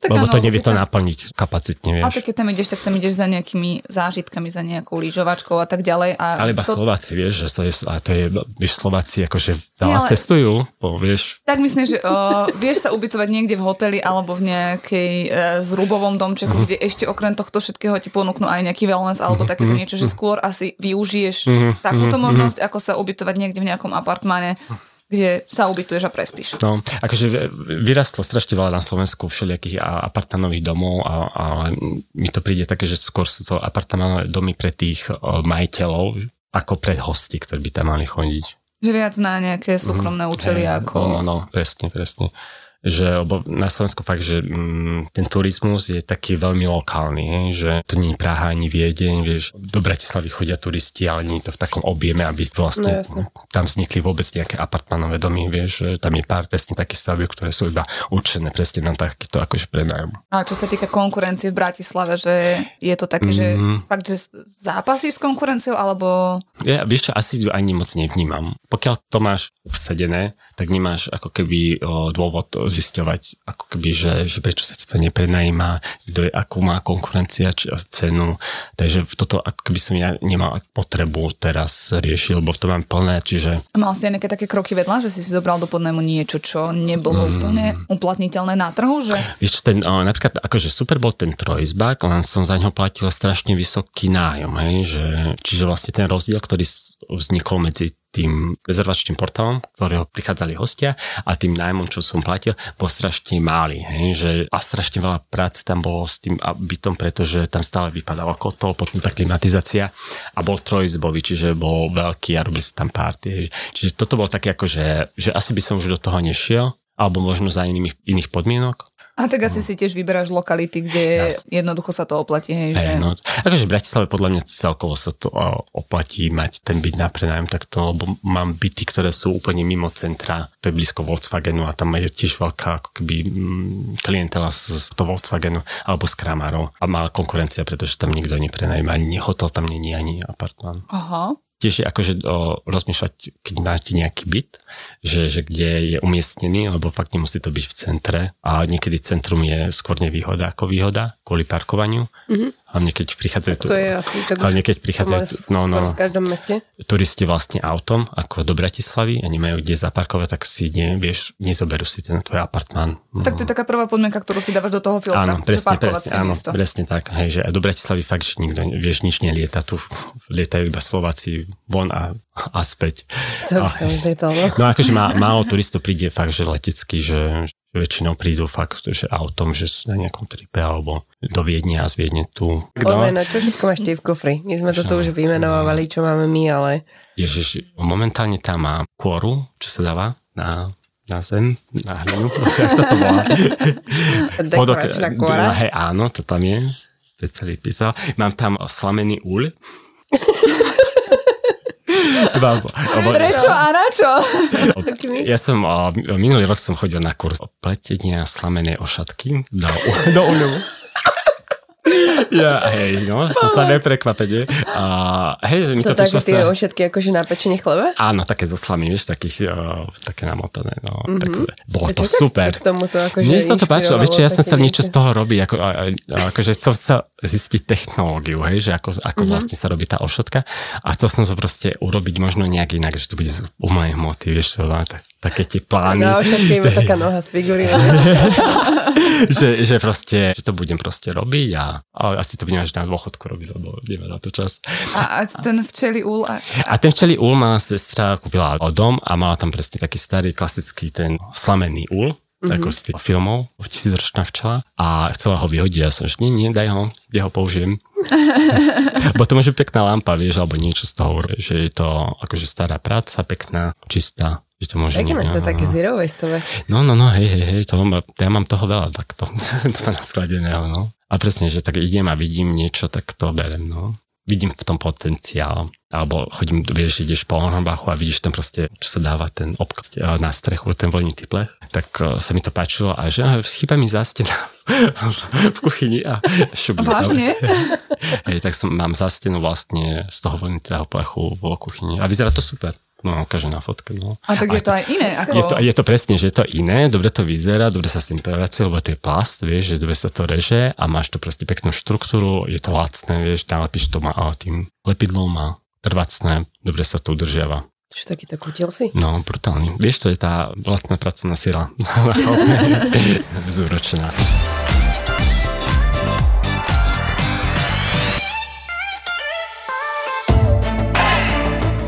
Speaker 3: Tak
Speaker 4: lebo
Speaker 3: áno,
Speaker 4: to nevie to
Speaker 3: tam-
Speaker 4: naplniť kapacitne,
Speaker 3: A
Speaker 4: vieš.
Speaker 3: tak keď tam ideš, tak tam ideš za nejakými zážitkami, za nejakou lyžovačkou a tak ďalej. A
Speaker 4: Ale iba
Speaker 3: to,
Speaker 4: Slováci, vieš, že to je, a to je, vieš, Slováci akože veľa
Speaker 3: ale-
Speaker 4: cestujú, po, vieš,
Speaker 3: Tak myslím, že o, vieš sa ubytovať niekde v hoteli alebo v nejakej e, zrubovom domčeku,
Speaker 4: Mhm.
Speaker 3: kde ešte okrem tohto všetkého ti ponúknú aj nejaký wellness alebo
Speaker 4: Mhm.
Speaker 3: takéto niečo, že skôr asi využiješ takúto možnosť, ako sa ubytovať niekde v nejakom apartmáne, kde sa ubytuješ a prespíš.
Speaker 4: No, akože vyrastlo strašne veľa na Slovensku všelijakých a- apartmánových domov, a, ale mi to príde také, že skôr sú to apartmánové domy pre tých majiteľov, ako pre hosti, ktorí by tam mali chodiť.
Speaker 3: Že viac na nejaké súkromné účely
Speaker 4: Eh,
Speaker 3: ako...
Speaker 4: No, no, presne, presne. Že, lebo na Slovensku fakt, že mm, ten turizmus je taký veľmi lokálny, hej, že to nie je Praha ani Viedeň, vieš, do Bratislavy chodia turisti, ale nie je to v takom objeme, aby
Speaker 2: No,
Speaker 4: vlastne
Speaker 2: jasné.
Speaker 4: tam vznikli vôbec nejaké apartmanové domy, vieš, tam je pár presne takých stavby, ktoré sú iba určené presne na takýto akože prenájom.
Speaker 3: A čo sa týka konkurencie v Bratislave, že je to také, že
Speaker 4: Mhm.
Speaker 3: fakt, že zápasíš s konkurenciou, alebo
Speaker 4: Ja, vieš čo, asi ju ani moc nevnímam. Pokiaľ to máš obsadené, tak nemáš ako keby dôvod zisťovať, ako keby, že, že prečo sa to neprenajíma, kto je, akú má konkurencia, či cenu. Takže toto ako keby som ja nemal potrebu teraz riešiť, lebo to mám plné, čiže
Speaker 3: mal si aj nejaké také kroky vedľa, že si si zobral do podnajmu niečo, čo nebolo
Speaker 4: Mm.
Speaker 3: úplne uplatniteľné na trhu, že
Speaker 4: Vieš, ten, o, napríklad akože super bol ten trojizbak, len som za ňo platil strašne vysoký nájom, hej, že, čiže vlastne ten rozdiel, ktorý vznikol medzi tým rezervačným portálom, ktorého prichádzali hostia a tým nájmom, čo som platil, bol strašne malý. Že, a strašne veľa práce tam bolo s tým bytom, pretože tam stále vypadalo kotol, potom tá klimatizácia a bol trojizbový, čiže bol veľký a robili sa tam párty. Čiže toto bolo také ako, že, že asi by som už do toho nešiel, alebo možno za inými, iných podmienok,
Speaker 3: a tak asi si tiež vyberáš lokality, kde Jasne. jednoducho sa to oplatí, hej,
Speaker 4: že... no, akože v Bratislave podľa mňa celkovo sa to oplatí mať ten byt na prenájom takto, lebo mám byty, ktoré sú úplne mimo centra, to je blízko Volkswagenu a tam je tiež veľká ako keby mm, klientela z, z toho Volkswagenu alebo z Kramárov. A má konkurencia, pretože tam nikto neprenajíma, ani hotel tam není, ani apartmán.
Speaker 3: Aha
Speaker 4: tiež akože o, rozmýšľať, keď máte nejaký byt, že, že kde je umiestnený, lebo fakt nemusí to byť v centre a niekedy centrum je skôr nevýhoda ako výhoda kvôli parkovaniu. Mm-hmm. Hlavne keď prichádzajú...
Speaker 2: To je asi, tak
Speaker 4: hlavne keď prichádzajú...
Speaker 2: No, no, v každom meste.
Speaker 4: Turisti vlastne autom, ako do Bratislavy a nemajú kde zaparkovať, tak si ne, vieš, nezoberú si ten tvoj apartmán.
Speaker 3: No. Tak to je taká prvá podmienka, ktorú si dávaš do toho filtra.
Speaker 4: Áno, presne, presne, áno, presne tak. Hej, že do Bratislavy fakt, že nikto, vieš, nič nelieta. Tu lietajú iba Slováci von a, a späť.
Speaker 2: To by som no.
Speaker 4: no akože má, málo turistov príde fakt, že letecky, že, väčšinou prídu fakt, že autom, že sú na nejakom tripe alebo do Viedne a z Viedne tu.
Speaker 2: Ozaj, no čo všetko máš ty v kofri? My sme to tu už vymenovali, čo máme my, ale...
Speaker 4: Ježiš, momentálne tam má kôru, čo sa dáva na na zem, na hlinu, jak sa to volá.
Speaker 2: Dekoračná kôra?
Speaker 4: Hej, áno, to tam je. To je celý písal. Mám tam slamený úľ.
Speaker 3: Prečo a na čo?
Speaker 4: Ja som, minulý rok som chodil na kurz pletenia slamenej ošatky do, do uľu. Ja, hej, no, som sa neprekvapenie. A hej, mi
Speaker 2: to,
Speaker 4: to
Speaker 2: také
Speaker 4: tie
Speaker 2: sa... ošetky akože na pečenie chleba?
Speaker 4: Áno, také so slamy, vieš, takých, uh, také namotané, no. Mm-hmm. Tak, bolo to super.
Speaker 2: K tomu to akože
Speaker 4: Mne sa to páčilo, vieš, ja som chcel niečo z toho robiť, ako, akože chcel sa zistiť technológiu, hej, že ako, ako mm-hmm. vlastne sa robí tá ošetka a chcel som to proste urobiť možno nejak inak, že to bude z umelej hmoty, vieš, to, tak, také tie plány.
Speaker 2: Na ošetke iba taká noha z figúry.
Speaker 4: že, že proste, že to budem proste robiť a, a asi to budem až na dôchodku robiť, lebo nemá na to čas.
Speaker 3: A, a ten včeli úl? A,
Speaker 4: a ten včeli úl má sestra kúpila dom a mala tam presne taký starý klasický ten slamený úl, mm-hmm. ako z tých filmov, tisícročná včela a chcela ho vyhodiť. Ja som, že nie, nie, daj ho, ja ho použijem. Bo to môže pekná lampa, vieš, alebo niečo z toho, že je to akože stará práca, pekná, čistá. Že to môže
Speaker 2: Pekné, to je také zero wasteové.
Speaker 4: No, no, no, hej, hej, hej, to ja mám toho veľa takto, to mám skladeného, no. A presne, že tak idem a vidím niečo, tak to berem, no. Vidím v tom potenciál. Alebo chodím, vieš, ideš po Hornbachu a vidíš tam proste, čo sa dáva ten obklad na strechu, ten voľný plech. Tak uh, sa mi to páčilo a že chýba mi zástena v kuchyni a šubi.
Speaker 3: Vážne?
Speaker 4: Hej, tak som, mám zástenu vlastne z toho voľnitého plechu vo kuchyni a vyzerá to super. No, ukáže na fotke. No.
Speaker 3: A tak je to aj iné. Ako...
Speaker 4: Je, to, je to presne, že je to iné, dobre to vyzerá, dobre sa s tým pracuje, lebo to je plast, vieš, že dobre sa to reže a máš to proste peknú štruktúru, je to lacné, vieš, nalepíš to má tým lepidlom a trvacné, dobre sa to udržiava.
Speaker 2: Čo takýto kutiel si?
Speaker 4: No, brutálny. Vieš, to je tá vlastná pracovná sila. Zúročená.